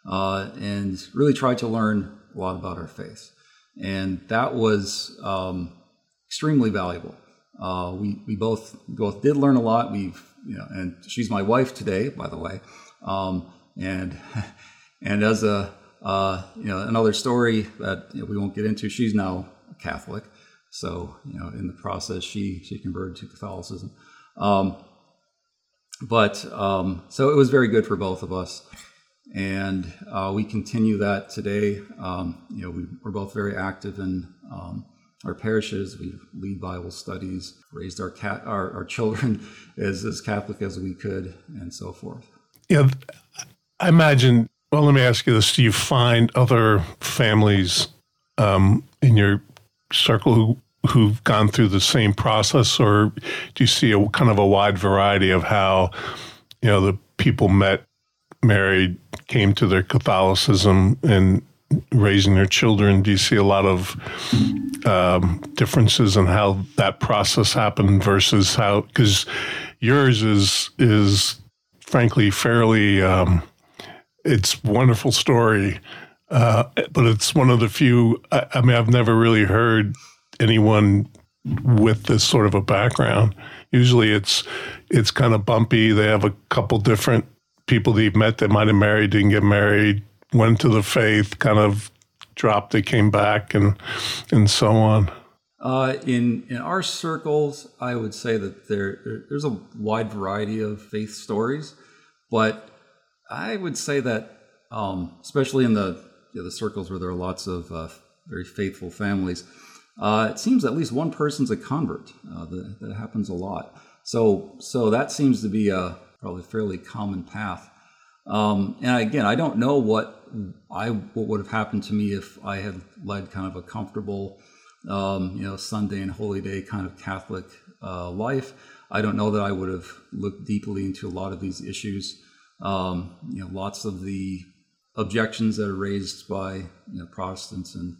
and really tried to learn a lot about our faith. And that was um, extremely valuable. Uh, we we both both did learn a lot. We've you know, and she's my wife today, by the way. Um, and and as a uh, you know another story that you know, we won't get into, she's now Catholic. So you know, in the process, she she converted to Catholicism. Um, but um, so it was very good for both of us, and uh, we continue that today. Um, you know, we, are both very active um, our parishes. We lead Bible studies, raised our cat our, our children as as Catholic as we could, and so forth. Yeah, I imagine. Well, let me ask you this: Do you find other families um, in your circle who who've gone through the same process, or do you see a kind of a wide variety of how you know the people met, married, came to their Catholicism, and raising their children? Do you see a lot of um, differences in how that process happened versus how? Because yours is is frankly fairly. Um, it's wonderful story, uh, but it's one of the few. I, I mean, I've never really heard anyone with this sort of a background. Usually, it's it's kind of bumpy. They have a couple different people they've met that might have married, didn't get married, went to the faith, kind of dropped, it, came back, and and so on. Uh, in in our circles, I would say that there there's a wide variety of faith stories, but I would say that um, especially in the you know, the circles where there are lots of uh, very faithful families, uh, it seems at least one person's a convert. Uh, that, that happens a lot. So so that seems to be a probably fairly common path. Um, and again, I don't know what I what would have happened to me if I had led kind of a comfortable, um, you know, Sunday and holy day kind of Catholic uh, life. I don't know that I would have looked deeply into a lot of these issues. Um, you know, lots of the objections that are raised by you know, Protestants and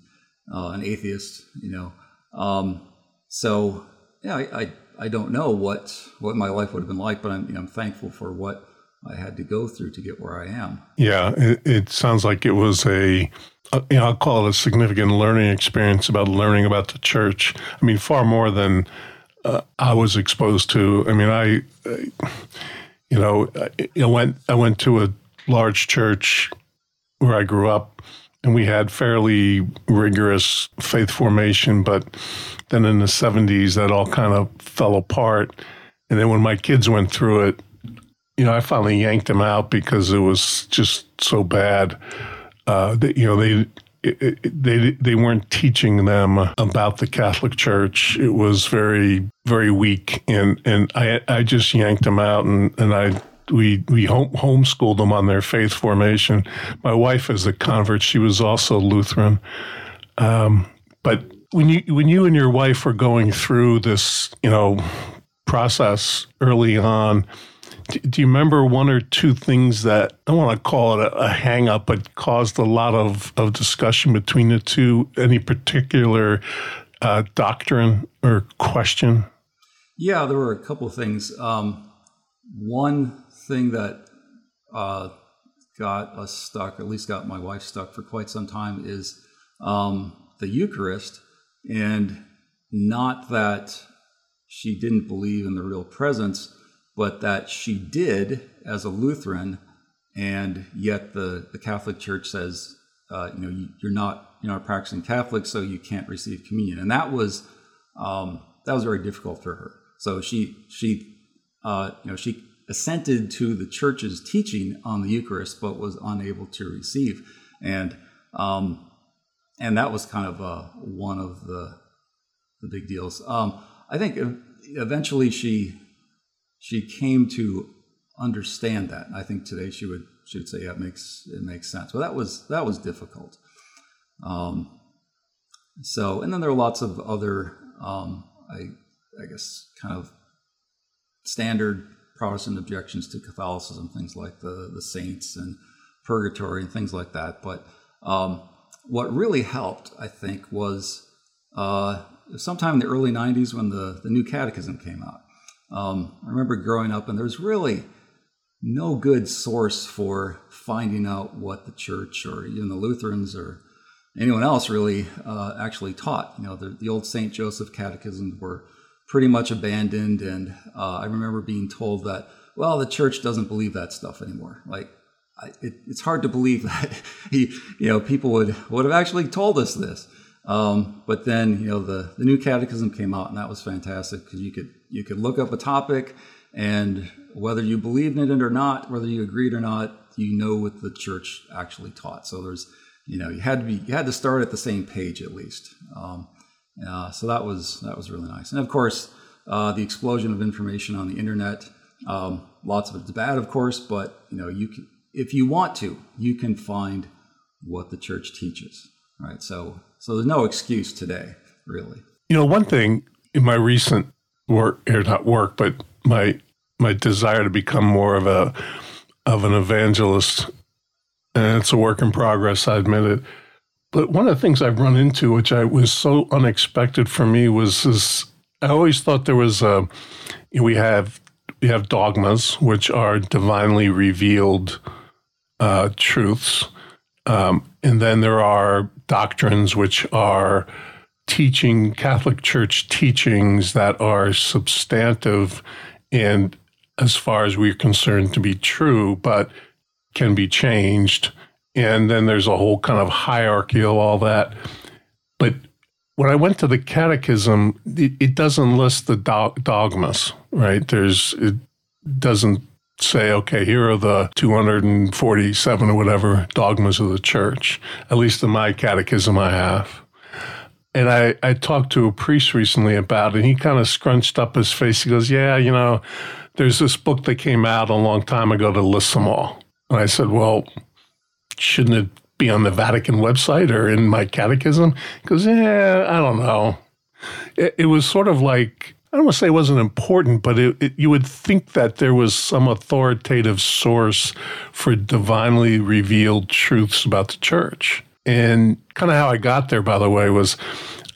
uh, and atheists. You know, um, so yeah, I, I, I don't know what what my life would have been like, but I'm you know, I'm thankful for what I had to go through to get where I am. Yeah, it, it sounds like it was a, a, you know, I'll call it a significant learning experience about learning about the church. I mean, far more than uh, I was exposed to. I mean, I, I you know, I, went I went to a large church where I grew up, and we had fairly rigorous faith formation. But then in the '70s, that all kind of fell apart. And then when my kids went through it, you know, I finally yanked them out because it was just so bad. Uh, that, you know, they it, it, they they weren't teaching them about the Catholic Church. It was very very weak, and and I I just yanked them out, and and I we we home, homeschooled them on their faith formation. My wife is a convert; she was also Lutheran. Um, but when you when you and your wife were going through this, you know, process early on do you remember one or two things that I don't want to call it a, a hang up, but caused a lot of, of discussion between the two? Any particular uh, doctrine or question? Yeah, there were a couple of things. Um, one thing that uh, got us stuck, or at least got my wife stuck for quite some time, is um, the Eucharist. And not that she didn't believe in the real presence, but that she did as a Lutheran, and yet the, the Catholic Church says, uh, you know, you're not you're not practicing Catholic, so you can't receive communion, and that was um, that was very difficult for her. So she she uh, you know she assented to the church's teaching on the Eucharist, but was unable to receive, and um, and that was kind of uh, one of the the big deals. Um, I think eventually she she came to understand that. I think today she would she would say, "Yeah, it makes it makes sense." But that was that was difficult. Um, so, and then there are lots of other, um, I I guess, kind of standard Protestant objections to Catholicism, things like the the saints and purgatory and things like that. But um, what really helped, I think, was uh, sometime in the early '90s when the the new Catechism came out. Um, I remember growing up, and there's really no good source for finding out what the church or even the Lutherans or anyone else really uh, actually taught. You know, the, the old St. Joseph catechisms were pretty much abandoned, and uh, I remember being told that, well, the church doesn't believe that stuff anymore. Like, I, it, it's hard to believe that he, you know, people would would have actually told us this. Um, but then, you know, the, the new catechism came out, and that was fantastic because you could you could look up a topic, and whether you believed in it or not, whether you agreed or not, you know what the church actually taught. So there's, you know, you had to be you had to start at the same page at least. Um, uh, so that was that was really nice. And of course, uh, the explosion of information on the internet. Um, lots of it's bad, of course, but you know, you can if you want to, you can find what the church teaches. Right. So so there's no excuse today, really. You know, one thing in my recent work, or not work, but my my desire to become more of a of an evangelist, and it's a work in progress. I admit it. But one of the things I've run into, which I was so unexpected for me, was this. I always thought there was a. We have we have dogmas, which are divinely revealed uh, truths, um, and then there are doctrines which are teaching Catholic Church teachings that are substantive and, as far as we're concerned, to be true, but can be changed. And then there's a whole kind of hierarchy of all that. But when I went to the Catechism, it, it doesn't list the dogmas, right? There's it doesn't say, okay, here are the 247 or whatever dogmas of the church, at least in my catechism I have. And I, I talked to a priest recently about it, and he kind of scrunched up his face. He goes, Yeah, you know, there's this book that came out a long time ago that lists them all. And I said, Well, shouldn't it be on the Vatican website or in my catechism? He goes, Yeah, I don't know. It, it was sort of like I don't want to say it wasn't important, but it, it, you would think that there was some authoritative source for divinely revealed truths about the church. And kind of how I got there, by the way, was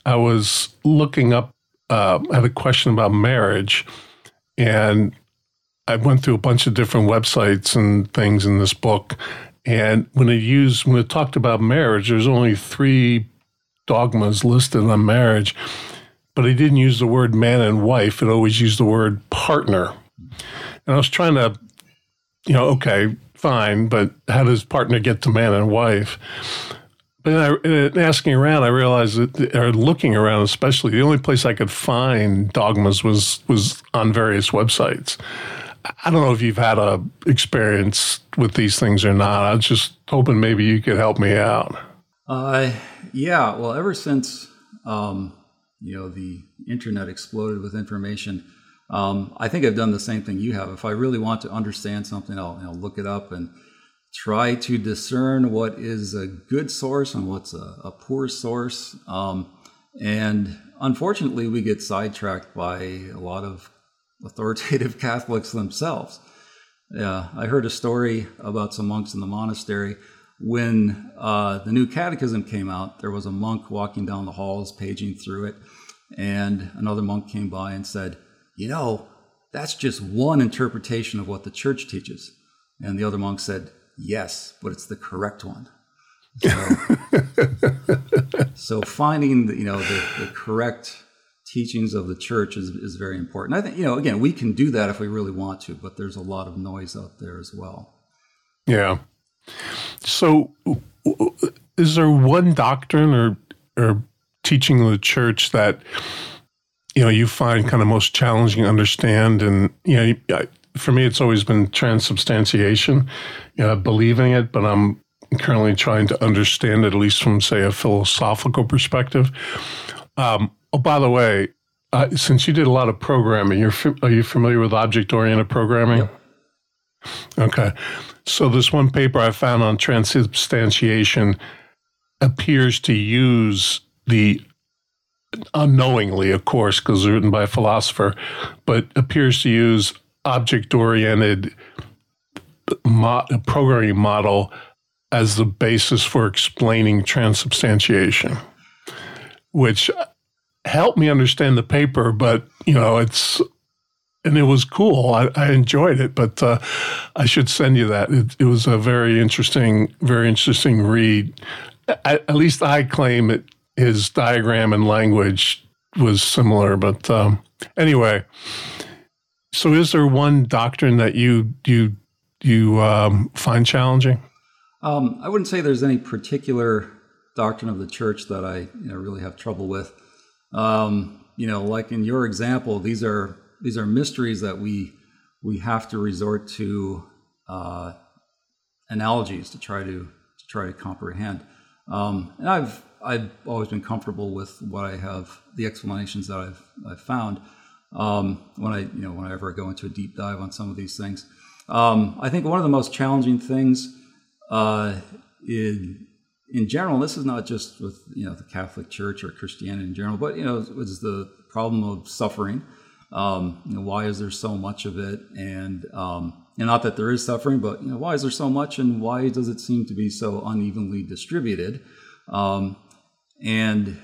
I was looking up, uh, I had a question about marriage, and I went through a bunch of different websites and things in this book. And when it used, when it talked about marriage, there's only three dogmas listed on marriage but he didn't use the word man and wife. It always used the word partner. And I was trying to, you know, okay, fine, but how does partner get to man and wife? But I, in asking around, I realized that, or looking around especially, the only place I could find dogmas was was on various websites. I don't know if you've had a experience with these things or not. I was just hoping maybe you could help me out. Uh, yeah. Well, ever since um, you know the internet exploded with information. Um, I think I've done the same thing you have. If I really want to understand something, I'll you know, look it up and try to discern what is a good source and what's a, a poor source. Um, and unfortunately, we get sidetracked by a lot of authoritative Catholics themselves. Yeah, I heard a story about some monks in the monastery. When uh, the new catechism came out, there was a monk walking down the halls, paging through it and another monk came by and said, You know, that's just one interpretation of what the church teaches. And the other monk said, Yes, but it's the correct one. So, so finding the, you know the, the correct teachings of the church is, is very important. I think you know again we can do that if we really want to, but there's a lot of noise out there as well. Yeah. So, is there one doctrine or or teaching of the church that you know you find kind of most challenging to understand? And you know, for me, it's always been transubstantiation. You know, believing it, but I'm currently trying to understand it, at least from say a philosophical perspective. Um, oh, by the way, uh, since you did a lot of programming, you're are you familiar with object oriented programming? Yep. Okay. So, this one paper I found on transubstantiation appears to use the unknowingly, of course, because it's written by a philosopher, but appears to use object oriented mo- programming model as the basis for explaining transubstantiation, which helped me understand the paper, but you know, it's and it was cool. I, I enjoyed it, but uh, I should send you that. It, it, was a very interesting, very interesting read. At, at, least I claim it. His diagram and language was similar, but um, anyway. So, is there one doctrine that you you you um, find challenging? Um, I wouldn't say there's any particular doctrine of the church that I you know, really have trouble with. Um, you know, like in your example, these are these are mysteries that we we have to resort to uh, analogies to try to to try to comprehend. Um, and I've I've always been comfortable with what I have the explanations that I've I've found um, when I you know whenever I go into a deep dive on some of these things. Um, I think one of the most challenging things uh, in in general, this is not just with you know the Catholic Church or Christianity in general, but you know it's the problem of suffering. Um, you know, why is there so much of it? And um, and not that there is suffering, but you know, why is there so much, and why does it seem to be so unevenly distributed? Um, and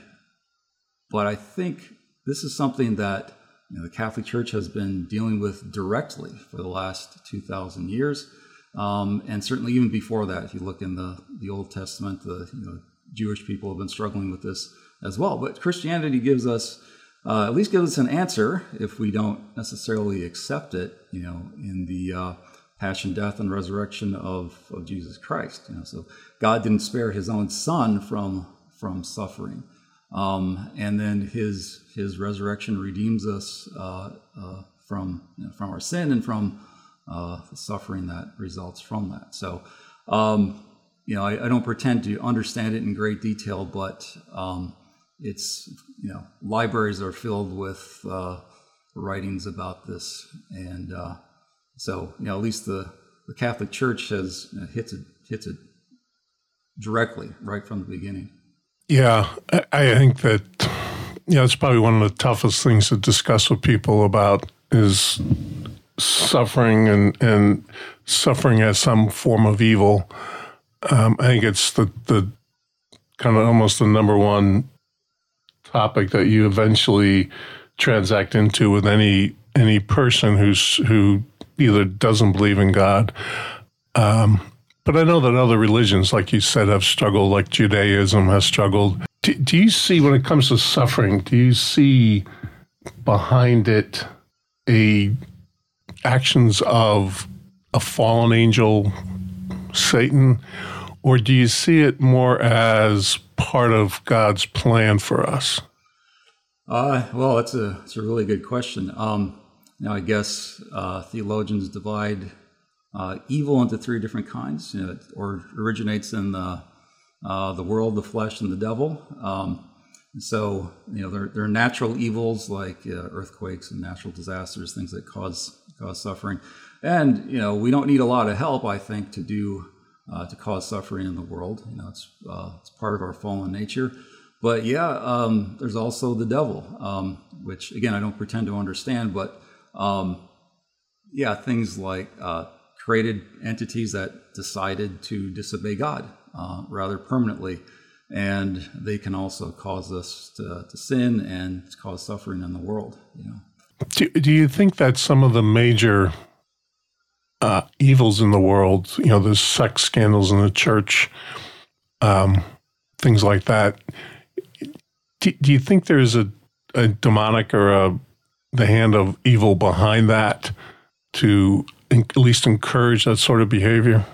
but I think this is something that you know, the Catholic Church has been dealing with directly for the last two thousand years, um, and certainly even before that. If you look in the the Old Testament, the you know, Jewish people have been struggling with this as well. But Christianity gives us uh, at least gives us an answer if we don't necessarily accept it, you know, in the uh, passion, death, and resurrection of, of Jesus Christ. You know, so God didn't spare His own Son from from suffering, um, and then His His resurrection redeems us uh, uh from you know, from our sin and from uh, the suffering that results from that. So. Um, you know, I, I, don't pretend to understand it in great detail, but um, it's you know libraries are filled with uh, writings about this, and uh, so you know at least the the Catholic Church has you know, hits it hits it directly right from the beginning. Yeah, I think that know it's probably one of the toughest things to discuss with people about is suffering and and suffering as some form of evil. Um, I think it's the the kind of almost the number one topic that you eventually transact into with any any person who's who either doesn't believe in God. Um, but I know that other religions, like you said, have struggled. Like Judaism has struggled. Do, do you see when it comes to suffering? Do you see behind it a actions of a fallen angel, Satan, or do you see it more as part of God's plan for us? Uh, well, that's a, that's a really good question. Um, now, I guess uh, theologians divide uh, evil into three different kinds, you know, or originates in the, uh, the world, the flesh, and the devil. Um, so, you know, there, there are natural evils like uh, earthquakes and natural disasters, things that cause cause suffering. And you know, we don't need a lot of help, I think, to do uh, to cause suffering in the world. You know, it's uh, it's part of our fallen nature. But yeah, um, there's also the devil, um, which again I don't pretend to understand. But um, yeah, things like uh, created entities that decided to disobey God uh, rather permanently, and they can also cause us to, to sin and cause suffering in the world. You know. Do, do you think that some of the major uh, evils in the world, you know, the sex scandals in the church, um, things like that, do, do you think there's a, a demonic or a the hand of evil behind that to at least encourage that sort of behavior?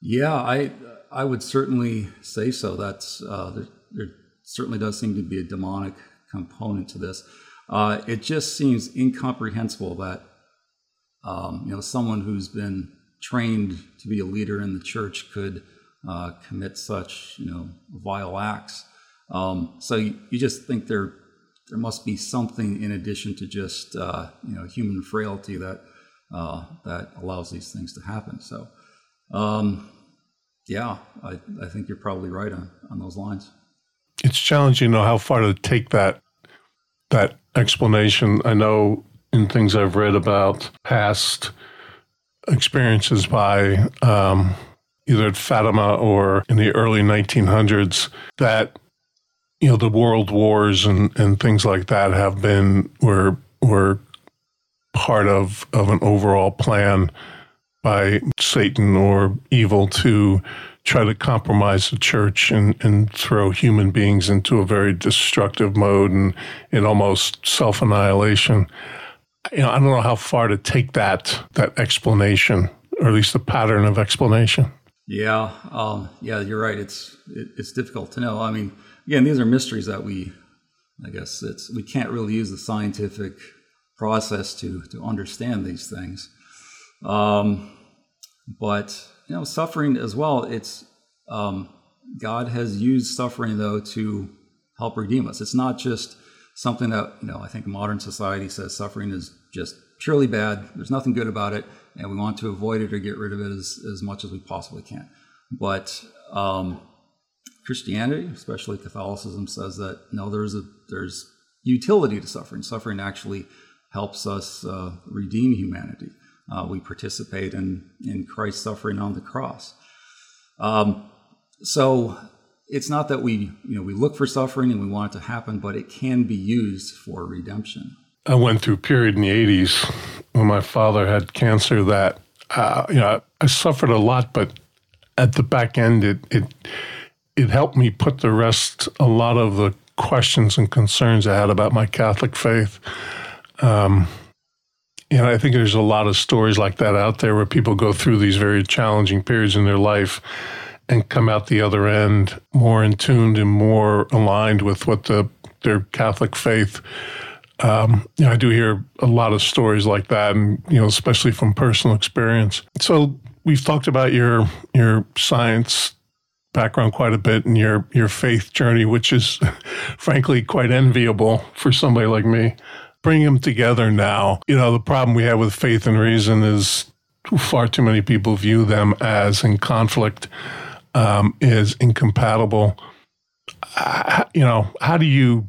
Yeah, I I would certainly say so. That's uh, there, there, certainly does seem to be a demonic component to this. Uh, it just seems incomprehensible that um, you know someone who's been trained to be a leader in the church could uh, commit such you know vile acts. Um, so you, you, just think there there must be something in addition to just uh, you know human frailty that uh, that allows these things to happen. So, um, yeah, I, I think you're probably right on, on those lines. It's challenging to know how far to take that that explanation. I know in things I've read about past experiences by um, either at Fatima or in the early 1900s that you know the world wars and, and things like that have been were were part of, of an overall plan by Satan or evil to try to compromise the church and, and throw human beings into a very destructive mode and in almost self annihilation. You know, I don't know how far to take that that explanation, or at least the pattern of explanation. Yeah, um, yeah, you're right. It's it, it's difficult to know. I mean, again, these are mysteries that we, I guess, it's we can't really use the scientific process to to understand these things. Um, but you know, suffering as well. It's um, God has used suffering though to help redeem us. It's not just something that you know. I think modern society says suffering is just purely bad. There's nothing good about it, and we want to avoid it or get rid of it as as much as we possibly can. But um, Christianity, especially Catholicism, says that no, there's a there's utility to suffering. Suffering actually helps us uh, redeem humanity. Uh, we participate in, in Christ's suffering on the cross. Um, so it's not that we, you know, we look for suffering and we want it to happen, but it can be used for redemption. I went through a period in the 80s when my father had cancer that, uh, you know, I suffered a lot, but at the back end, it, it, it helped me put the rest, a lot of the questions and concerns I had about my Catholic faith. Um, and I think there's a lot of stories like that out there where people go through these very challenging periods in their life and come out the other end more in tuned and more aligned with what the their Catholic faith. Um, you know, I do hear a lot of stories like that, and you know, especially from personal experience. So we've talked about your your science background quite a bit and your your faith journey, which is frankly quite enviable for somebody like me bring them together now. You know, the problem we have with faith and reason is far too many people view them as in conflict, um, is incompatible. Uh, you know, how do you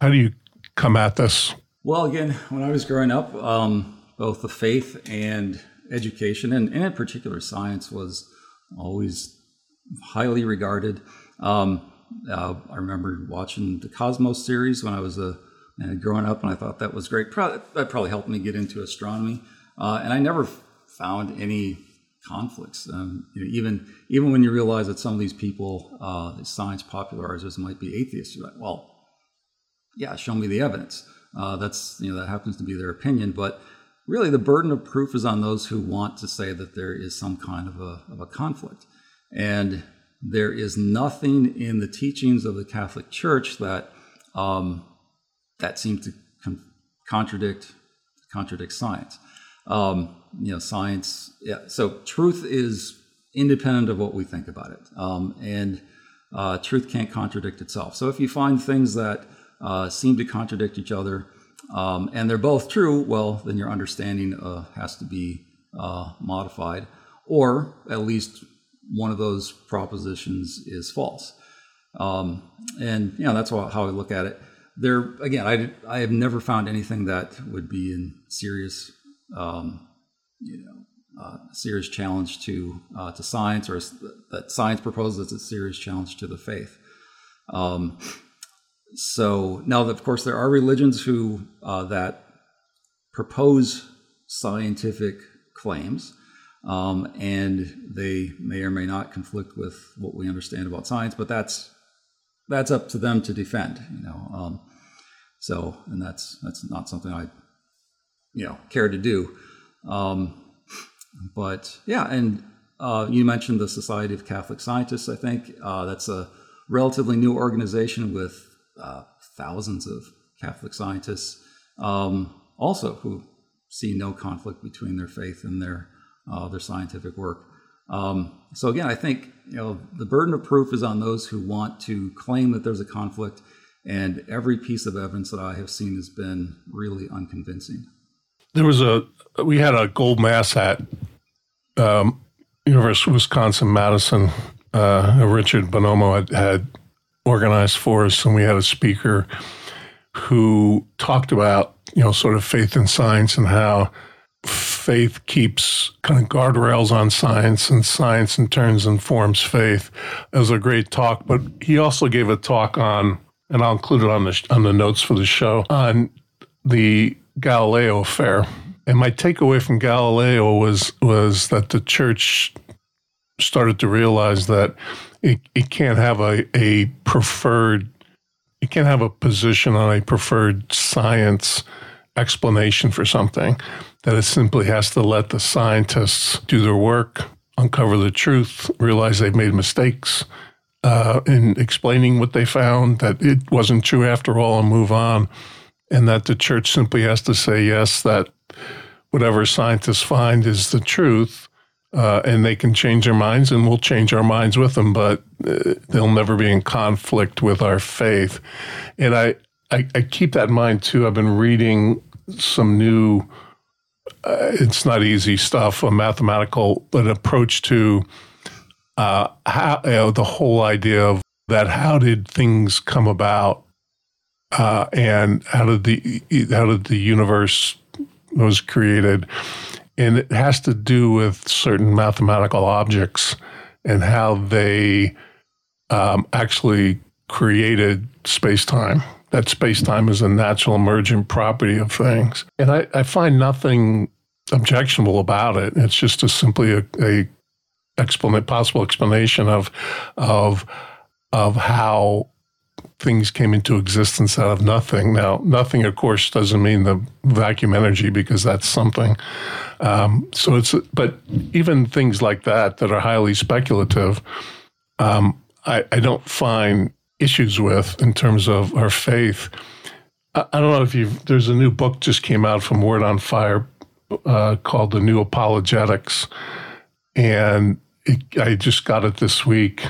how do you come at this? Well, again, when I was growing up, um, both the faith and education, and, and, in particular science, was always highly regarded. Um, uh, I remember watching the Cosmos series when I was a and growing up, and I thought that was great. That probably helped me get into astronomy. Uh, and I never found any conflicts. Um, you know, even even when you realize that some of these people, uh, science popularizers, might be atheists, you're like, well, yeah, show me the evidence. Uh, that's you know that happens to be their opinion, but really the burden of proof is on those who want to say that there is some kind of a of a conflict, and there is nothing in the teachings of the Catholic Church that um, that seems to con- contradict contradict science. Um, you know, science. Yeah. So truth is independent of what we think about it, um, and uh, truth can't contradict itself. So if you find things that uh, seem to contradict each other, um, and they're both true, well, then your understanding uh, has to be uh, modified, or at least one of those propositions is false. Um, and you know that's how I look at it there again, I I have never found anything that would be in serious, um, you know, uh, serious challenge to uh, to science, or that science proposes a serious challenge to the faith. Um, so now, of course, there are religions who uh, that propose scientific claims, um, and they may or may not conflict with what we understand about science, but that's that's up to them to defend, you know. Um, so, and that's that's not something I, you know, care to do. Um, but yeah, and uh, you mentioned the Society of Catholic Scientists. I think uh, that's a relatively new organization with uh, thousands of Catholic scientists, um, also who see no conflict between their faith and their uh, their scientific work. Um, so again, I think you know the burden of proof is on those who want to claim that there's a conflict, and every piece of evidence that I have seen has been really unconvincing. There was a we had a gold mass at um, University of Wisconsin Madison. Uh, Richard Bonomo had, had organized for us, and we had a speaker who talked about you know sort of faith and science and how faith keeps kind of guardrails on science and science in turns informs faith. It was a great talk, but he also gave a talk on, and I'll include it on the on the notes for the show on the Galileo affair. And my takeaway from Galileo was was that the church started to realize that it, it can't have a, a preferred it can't have a position on a preferred science explanation for something that it simply has to let the scientists do their work, uncover the truth, realize they've made mistakes uh, in explaining what they found, that it wasn't true after all, and move on. And that the church simply has to say, yes, that whatever scientists find is the truth. Uh, and they can change their minds, and we'll change our minds with them, but uh, they'll never be in conflict with our faith. And I, I, I keep that in mind too. I've been reading some new uh, it's not easy stuff, a mathematical an approach to uh, how you know, the whole idea of that. How did things come about, uh, and how did the how did the universe was created? And it has to do with certain mathematical objects and how they um, actually created space time that space time is a natural emergent property of things. And I, I find nothing objectionable about it. It's just a, simply a, a explanation, possible explanation of of of how things came into existence out of nothing. Now, nothing, of course, doesn't mean the vacuum energy because that's something. Um, so it's, but even things like that that are highly speculative, um, I, I, don't find issues with in terms of our faith. I, I don't know if you've, there's a new book just came out from Word on Fire uh, called The New Apologetics. And it, I just got it this week.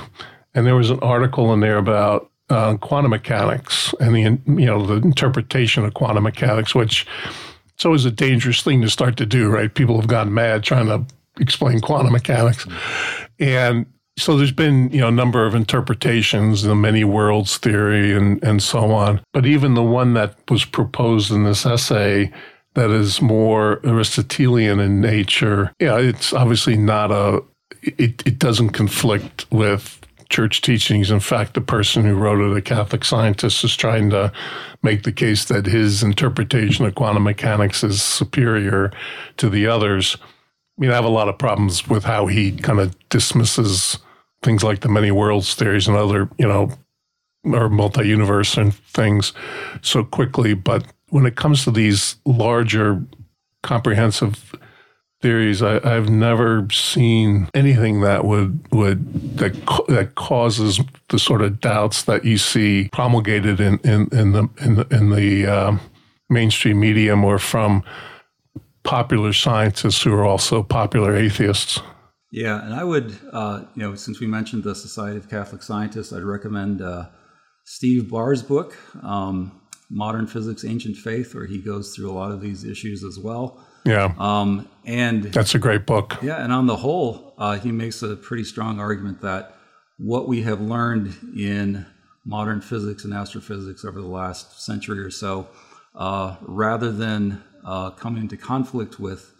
And there was an article in there about uh, quantum mechanics and the you know the interpretation of quantum mechanics, which it's always a dangerous thing to start to do, right? People have gone mad trying to explain quantum mechanics, and so there's been, you know, a number of interpretations, the many worlds theory and, and so on. But even the one that was proposed in this essay that is more Aristotelian in nature, yeah, it's obviously not a, it, it doesn't conflict with church teachings. In fact, the person who wrote it, a Catholic scientist, is trying to make the case that his interpretation of quantum mechanics is superior to the others. I mean, I have a lot of problems with how he kind of dismisses things like the many worlds theories and other, you know, or multi universe and things so quickly. But when it comes to these larger, comprehensive theories, I, have never seen anything that would would that that causes the sort of doubts that you see promulgated in in, in the in the, in the um, mainstream medium or from popular scientists who are also popular atheists. Yeah, and I would, uh, you know, since we mentioned the Society of Catholic Scientists, I'd recommend uh, Steve Barr's book, um, Modern Physics, Ancient Faith, where he goes through a lot of these issues as well. Yeah. Um, and that's a great book. Yeah, and on the whole, uh, he makes a pretty strong argument that what we have learned in modern physics and astrophysics over the last century or so, uh, rather than uh, coming into conflict with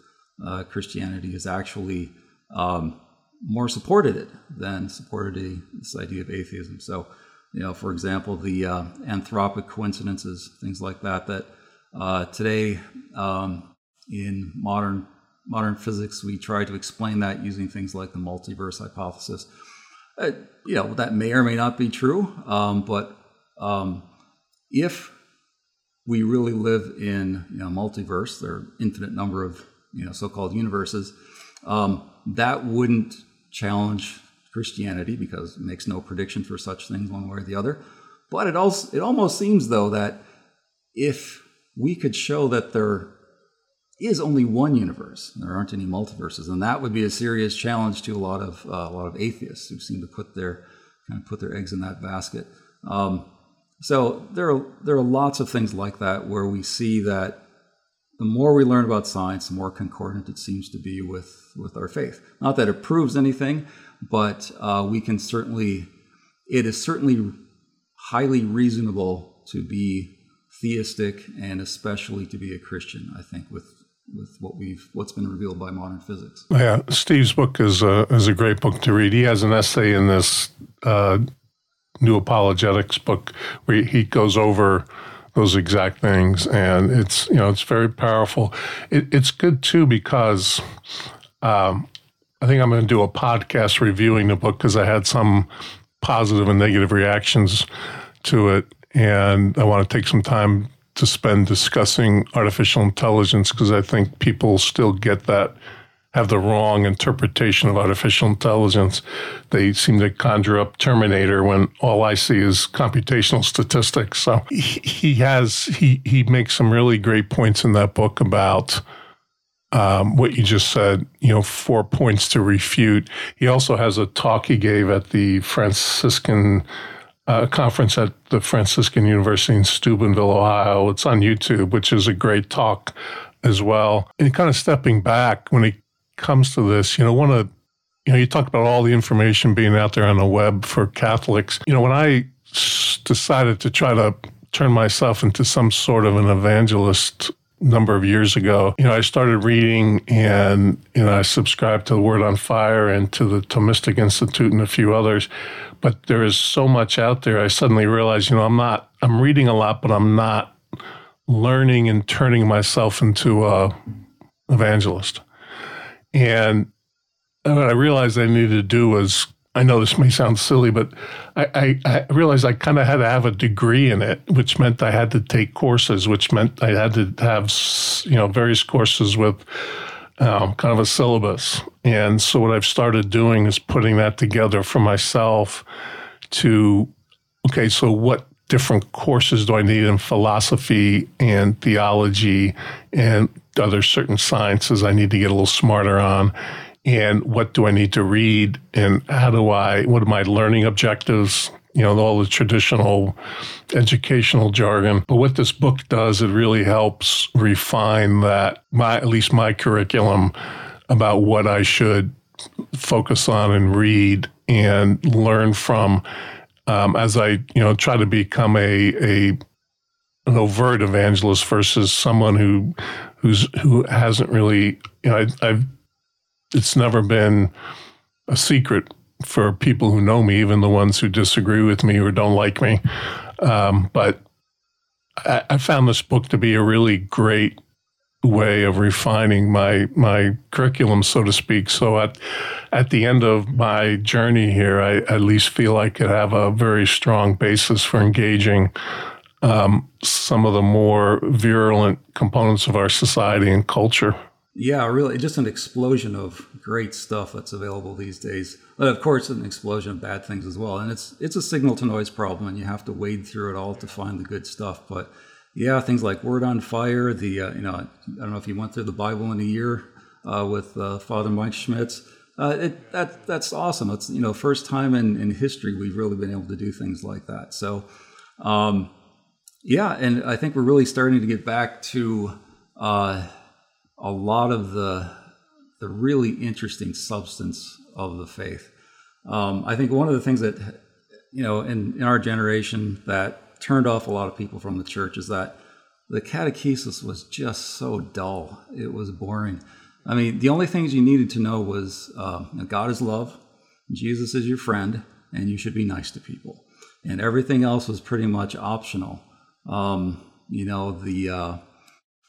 uh, Christianity, is actually um, more supported it than supported a, this idea of atheism. So, you know, for example, the uh, anthropic coincidences, things like that, that uh, today um, in modern modern physics, we try to explain that using things like the multiverse hypothesis. Uh, you know, that may or may not be true, um, but um, if we really live in you know, multiverse, there are infinite number of you know so-called universes, um, that wouldn't challenge Christianity because it makes no prediction for such things one way or the other. But it also it almost seems though that if we could show that there is only one universe. There aren't any multiverses, and that would be a serious challenge to a lot of uh, a lot of atheists who seem to put their kind of put their eggs in that basket. Um, so there are there are lots of things like that where we see that the more we learn about science, the more concordant it seems to be with with our faith. Not that it proves anything, but uh, we can certainly it is certainly highly reasonable to be theistic and especially to be a Christian. I think with with what we've what's been revealed by modern physics. Yeah, Steve's book is a is a great book to read. He has an essay in this uh, new apologetics book where he goes over those exact things, and it's you know it's very powerful. It, it's good too because um, I think I'm going to do a podcast reviewing the book because I had some positive and negative reactions to it, and I want to take some time to spend discussing artificial intelligence because I think people still get that, have the wrong interpretation of artificial intelligence. They seem to conjure up Terminator when all I see is computational statistics. So he has, he, he makes some really great points in that book about. Um, what you just said, you know, four points to refute. He also has a talk he gave at the Franciscan a conference at the Franciscan University in Steubenville, Ohio. It's on YouTube, which is a great talk as well. And kind of stepping back when it comes to this, you know, one of you know, you talk about all the information being out there on the web for Catholics. You know, when I decided to try to turn myself into some sort of an evangelist number of years ago, you know, I started reading and, you know, I subscribed to the Word on Fire and to the Thomistic Institute and a few others but there is so much out there. I suddenly realized, you know, I'm not, I'm reading a lot, but I'm not learning and turning myself into a evangelist. And what I realized I needed to do was, I know this may sound silly, but I, I, I realized I kind of had to have a degree in it, which meant I had to take courses, which meant I had to have, you know, various courses with um, kind of a syllabus. And so what I've started doing is putting that together for myself to, okay, so what different courses do I need in philosophy and theology and other certain sciences I need to get a little smarter on? And what do I need to read? And how do I, what are my learning objectives? you know, all the traditional educational jargon. But what this book does, it really helps refine that, my, at least my curriculum about what I should focus on and read and learn from um, as I, you know, try to become a, a an overt evangelist versus someone who who's who hasn't really, you know, I, I've it's never been a secret for people who know me, even the ones who disagree with me or don't like me. Um, but I, I, found this book to be a really great way of refining my my curriculum, so to speak. So at at the end of my journey here, I at least feel I could have a very strong basis for engaging um, some of the more virulent components of our society and culture. Yeah, really, just an explosion of great stuff that's available these days. But of course, an explosion of bad things as well. And it's it's a signal to noise problem, and you have to wade through it all to find the good stuff. But yeah, things like Word on Fire. The uh, you know, I don't know if you went through the Bible in a year uh, with uh, Father Mike Schmitz. Uh, it, that that's awesome. It's you know, first time in, in history we've really been able to do things like that. So, um, yeah, and I think we're really starting to get back to uh, a lot of the the really interesting substance of the faith. Um, I think one of the things that you know in, in our generation that turned off a lot of people from the church is that the catechesis was just so dull. It was boring. I mean, the only things you needed to know was uh, God is love, Jesus is your friend, and you should be nice to people. And everything else was pretty much optional. Um, you know, the uh,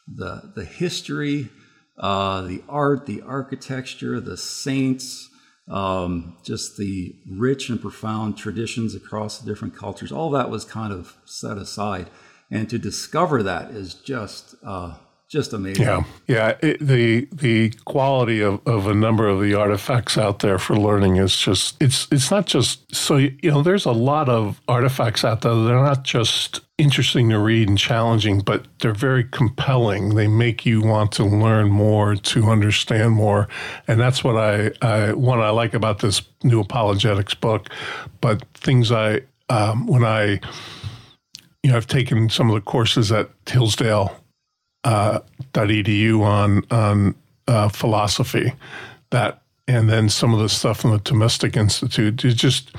the the history uh, the art, the architecture, the saints, um, just the rich and profound traditions across the different cultures. All that was kind of set aside, and to discover that is just uh, just amazing. Yeah, yeah. It, the the quality of, of a number of the artifacts out there for learning is just it's it's not just so you know there's a lot of artifacts out there. They're not just interesting to read and challenging, but they're very compelling. They make you want to learn more, to understand more, and that's what I, I what I like about this new apologetics book. But things I um, when I you know I've taken some of the courses at Hillsdale uh, .edu on on uh, philosophy that and then some of the stuff from the Thomistic Institute. It's just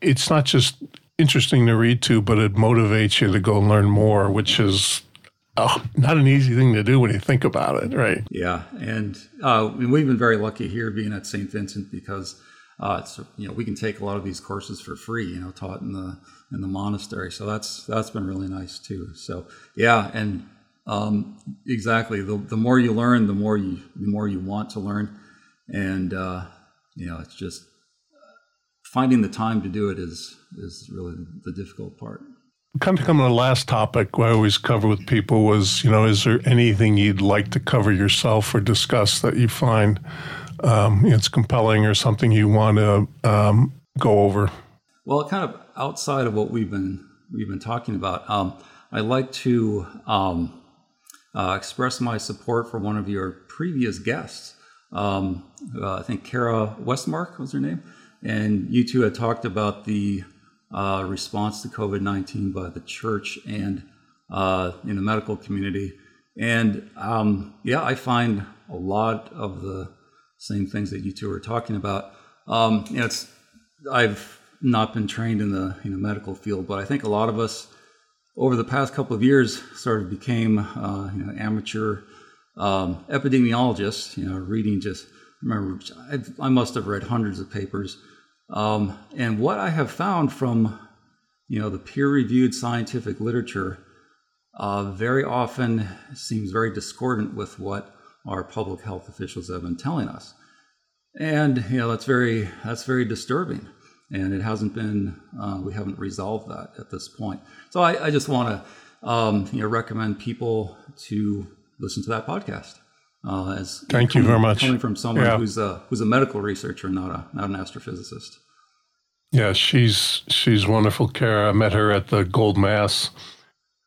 it's not just interesting to read to, but it motivates you to go learn more, which is oh, not an easy thing to do when you think about it, right? Yeah, and uh, we've been very lucky here being at St. Vincent because uh, you know we can take a lot of these courses for free, you know, taught in the in the monastery. So that's that's been really nice too. So yeah, and um, exactly. The, the more you learn, the more you the more you want to learn, and uh, you know it's just finding the time to do it is is really the difficult part. Kind of come to the last topic I always cover with people was you know is there anything you'd like to cover yourself or discuss that you find um, it's compelling or something you want to um, go over? Well, kind of outside of what we've been we've been talking about, um, I like to um, uh, express my support for one of your previous guests. Um, uh, I think Kara Westmark was her name. And you two had talked about the uh, response to COVID 19 by the church and uh, in the medical community. And um, yeah, I find a lot of the same things that you two are talking about. Um, you know, it's I've not been trained in the you know, medical field, but I think a lot of us over the past couple of years sort of became uh, you know, amateur um, epidemiologists, you know, reading just, remember, I've, i must have read hundreds of papers. Um, and what I have found from, you know, the peer-reviewed scientific literature uh, very often seems very discordant with what our public health officials have been telling us. And, you know, that's very, that's very disturbing and it hasn't been uh, we haven't resolved that at this point. So i, I just want to um, you know recommend people to listen to that podcast uh, as thank coming, you very much. coming from someone yeah. who's a who's a medical researcher not a not an astrophysicist. Yeah she's she's wonderful kara. I met her at the gold mass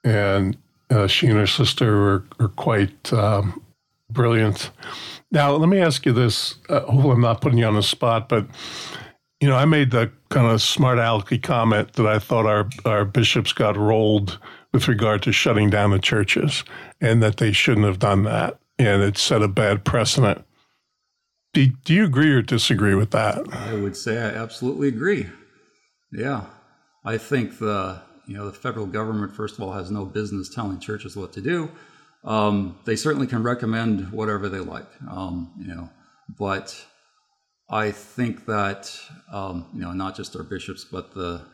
and uh, she and her sister are, are quite um, brilliant. Now let me ask you this uh, hopefully i'm not putting you on the spot but you know, I made the kind of smart alecky comment that I thought our, our bishops got rolled with regard to shutting down the churches and that they shouldn't have done that. And it set a bad precedent. Do, do you agree or disagree with that? I would say I absolutely agree. Yeah. I think the you know the federal government first of all has no business telling churches what to do. Um, they certainly can recommend whatever they like, um, you know, but I think that um, you know not just our bishops, but the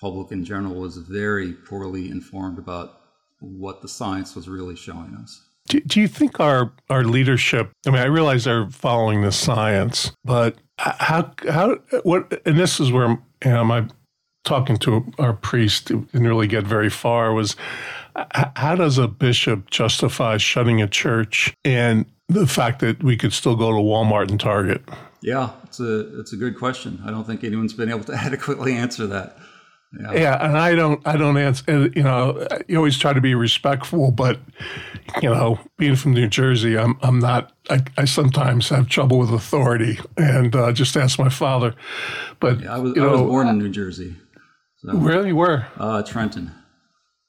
public in general was very poorly informed about what the science was really showing us. Do, do you think our our leadership? I mean, I realize they're following the science, but how how what? And this is where you know, my talking to our priest didn't really get very far. Was how does a bishop justify shutting a church and the fact that we could still go to Walmart and Target? Yeah, it's a it's a good question. I don't think anyone's been able to adequately answer that. Yeah. yeah, and I don't I don't answer. You know, you always try to be respectful, but you know, being from New Jersey, I'm I'm not. I, I sometimes have trouble with authority, and uh, just ask my father. But yeah, I was I know, was born in New Jersey. So, where you were? Uh, Trenton.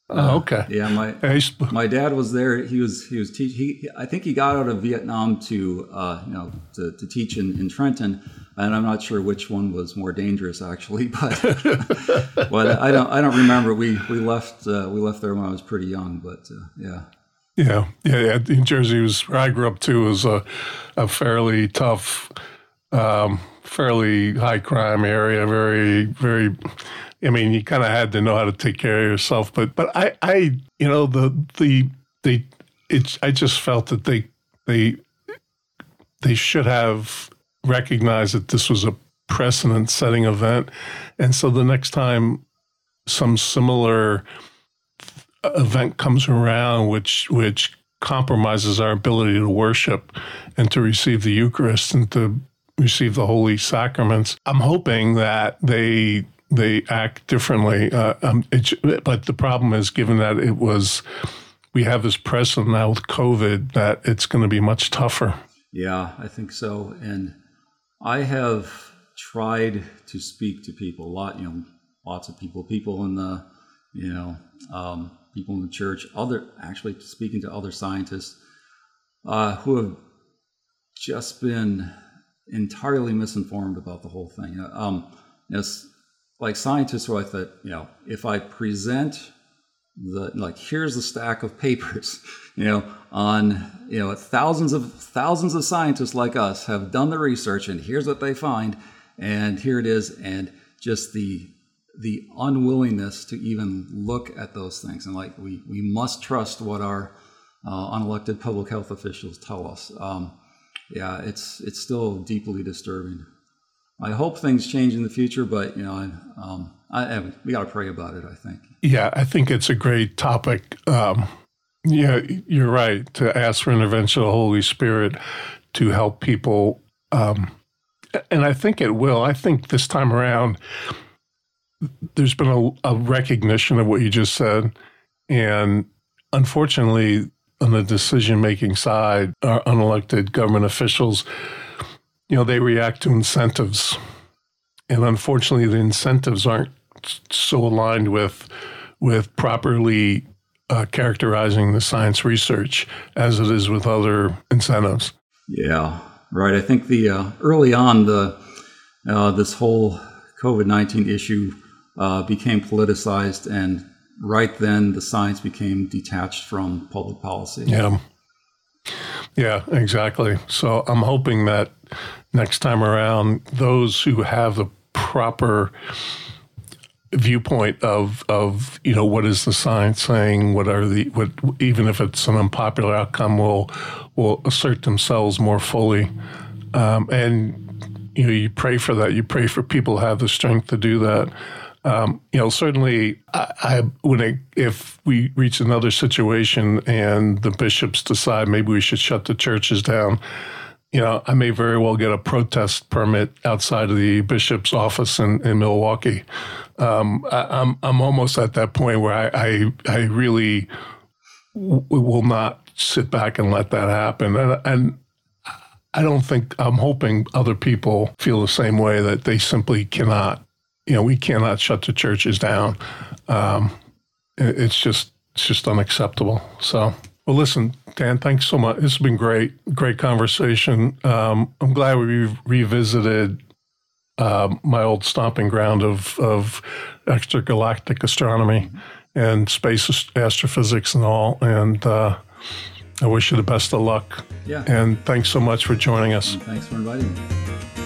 Oh, okay. Yeah, my my dad was there. He was he was teach. He I think he got out of Vietnam to uh, you know to, to teach in, in Trenton, and I'm not sure which one was more dangerous actually, but but I don't I don't remember. We we left uh, we left there when I was pretty young, but uh, yeah. Yeah, yeah, yeah. New Jersey was where I grew up too. Was a, a fairly tough, um, fairly high crime area. Very, very I mean, you kind of had to know how to take care of yourself. But but I I you know the the the it's I just felt that they they they should have recognized that this was a precedent setting event. And so the next time some similar event comes around which which compromises our ability to worship and to receive the Eucharist and to receive the holy sacraments. I'm hoping that they they act differently. Uh, um, but the problem is, given that it was, we have this precedent now with COVID, that it's going to be much tougher. Yeah, I think so. And I have tried to speak to people a lot. You know, lots of people, people in the, you know, um, people in the church, other actually speaking to other scientists uh, who have just been entirely misinformed about the whole thing. Um, it's like scientists who I thought, you know, if I present the like here's the stack of papers, you know, on you know thousands of thousands of scientists like us have done the research and here's what they find, and here it is, and just the the unwillingness to even look at those things and like we we must trust what our uh, unelected public health officials tell us. Um, yeah, it's it's still deeply disturbing. I hope things change in the future, but you know, I, um, I, we got to pray about it. I think. Yeah, I think it's a great topic. Um, yeah, you're right to ask for intervention of the Holy Spirit to help people, um, and I think it will. I think this time around, there's been a, a recognition of what you just said, and unfortunately, on the decision making side, our unelected government officials, you know, they react to incentives. And unfortunately, the incentives aren't so aligned with with properly uh, characterizing the science research as it is with other incentives. Yeah, right. I think the uh, early on the uh, this whole COVID nineteen issue uh, became politicized, and right then the science became detached from public policy. Yeah. Yeah, exactly. So I'm hoping that next time around, those who have the proper viewpoint of of you know what is the science saying what are the what even if it's an unpopular outcome will will assert themselves more fully. Um, and you know you pray for that. You pray for people who have the strength to do that. Um, you know, certainly, I, I when it, if we reach another situation and the bishops decide maybe we should shut the churches down, you know, I may very well get a protest permit outside of the bishop's office in, in Milwaukee. Um, I, am I'm, I'm almost at that point where I I, I really w- will not sit back and let that happen, and, and I don't think I'm hoping other people feel the same way that they simply cannot you know, we cannot shut the churches down. Um, it's just it's just unacceptable. So, well, listen, Dan, thanks so much. This has been great, great conversation. Um, I'm glad we revisited uh, my old stomping ground of of extragalactic astronomy and space astrophysics and all. And uh, I wish you the best of luck. Yeah. And thanks so much for joining us. Thanks for inviting me.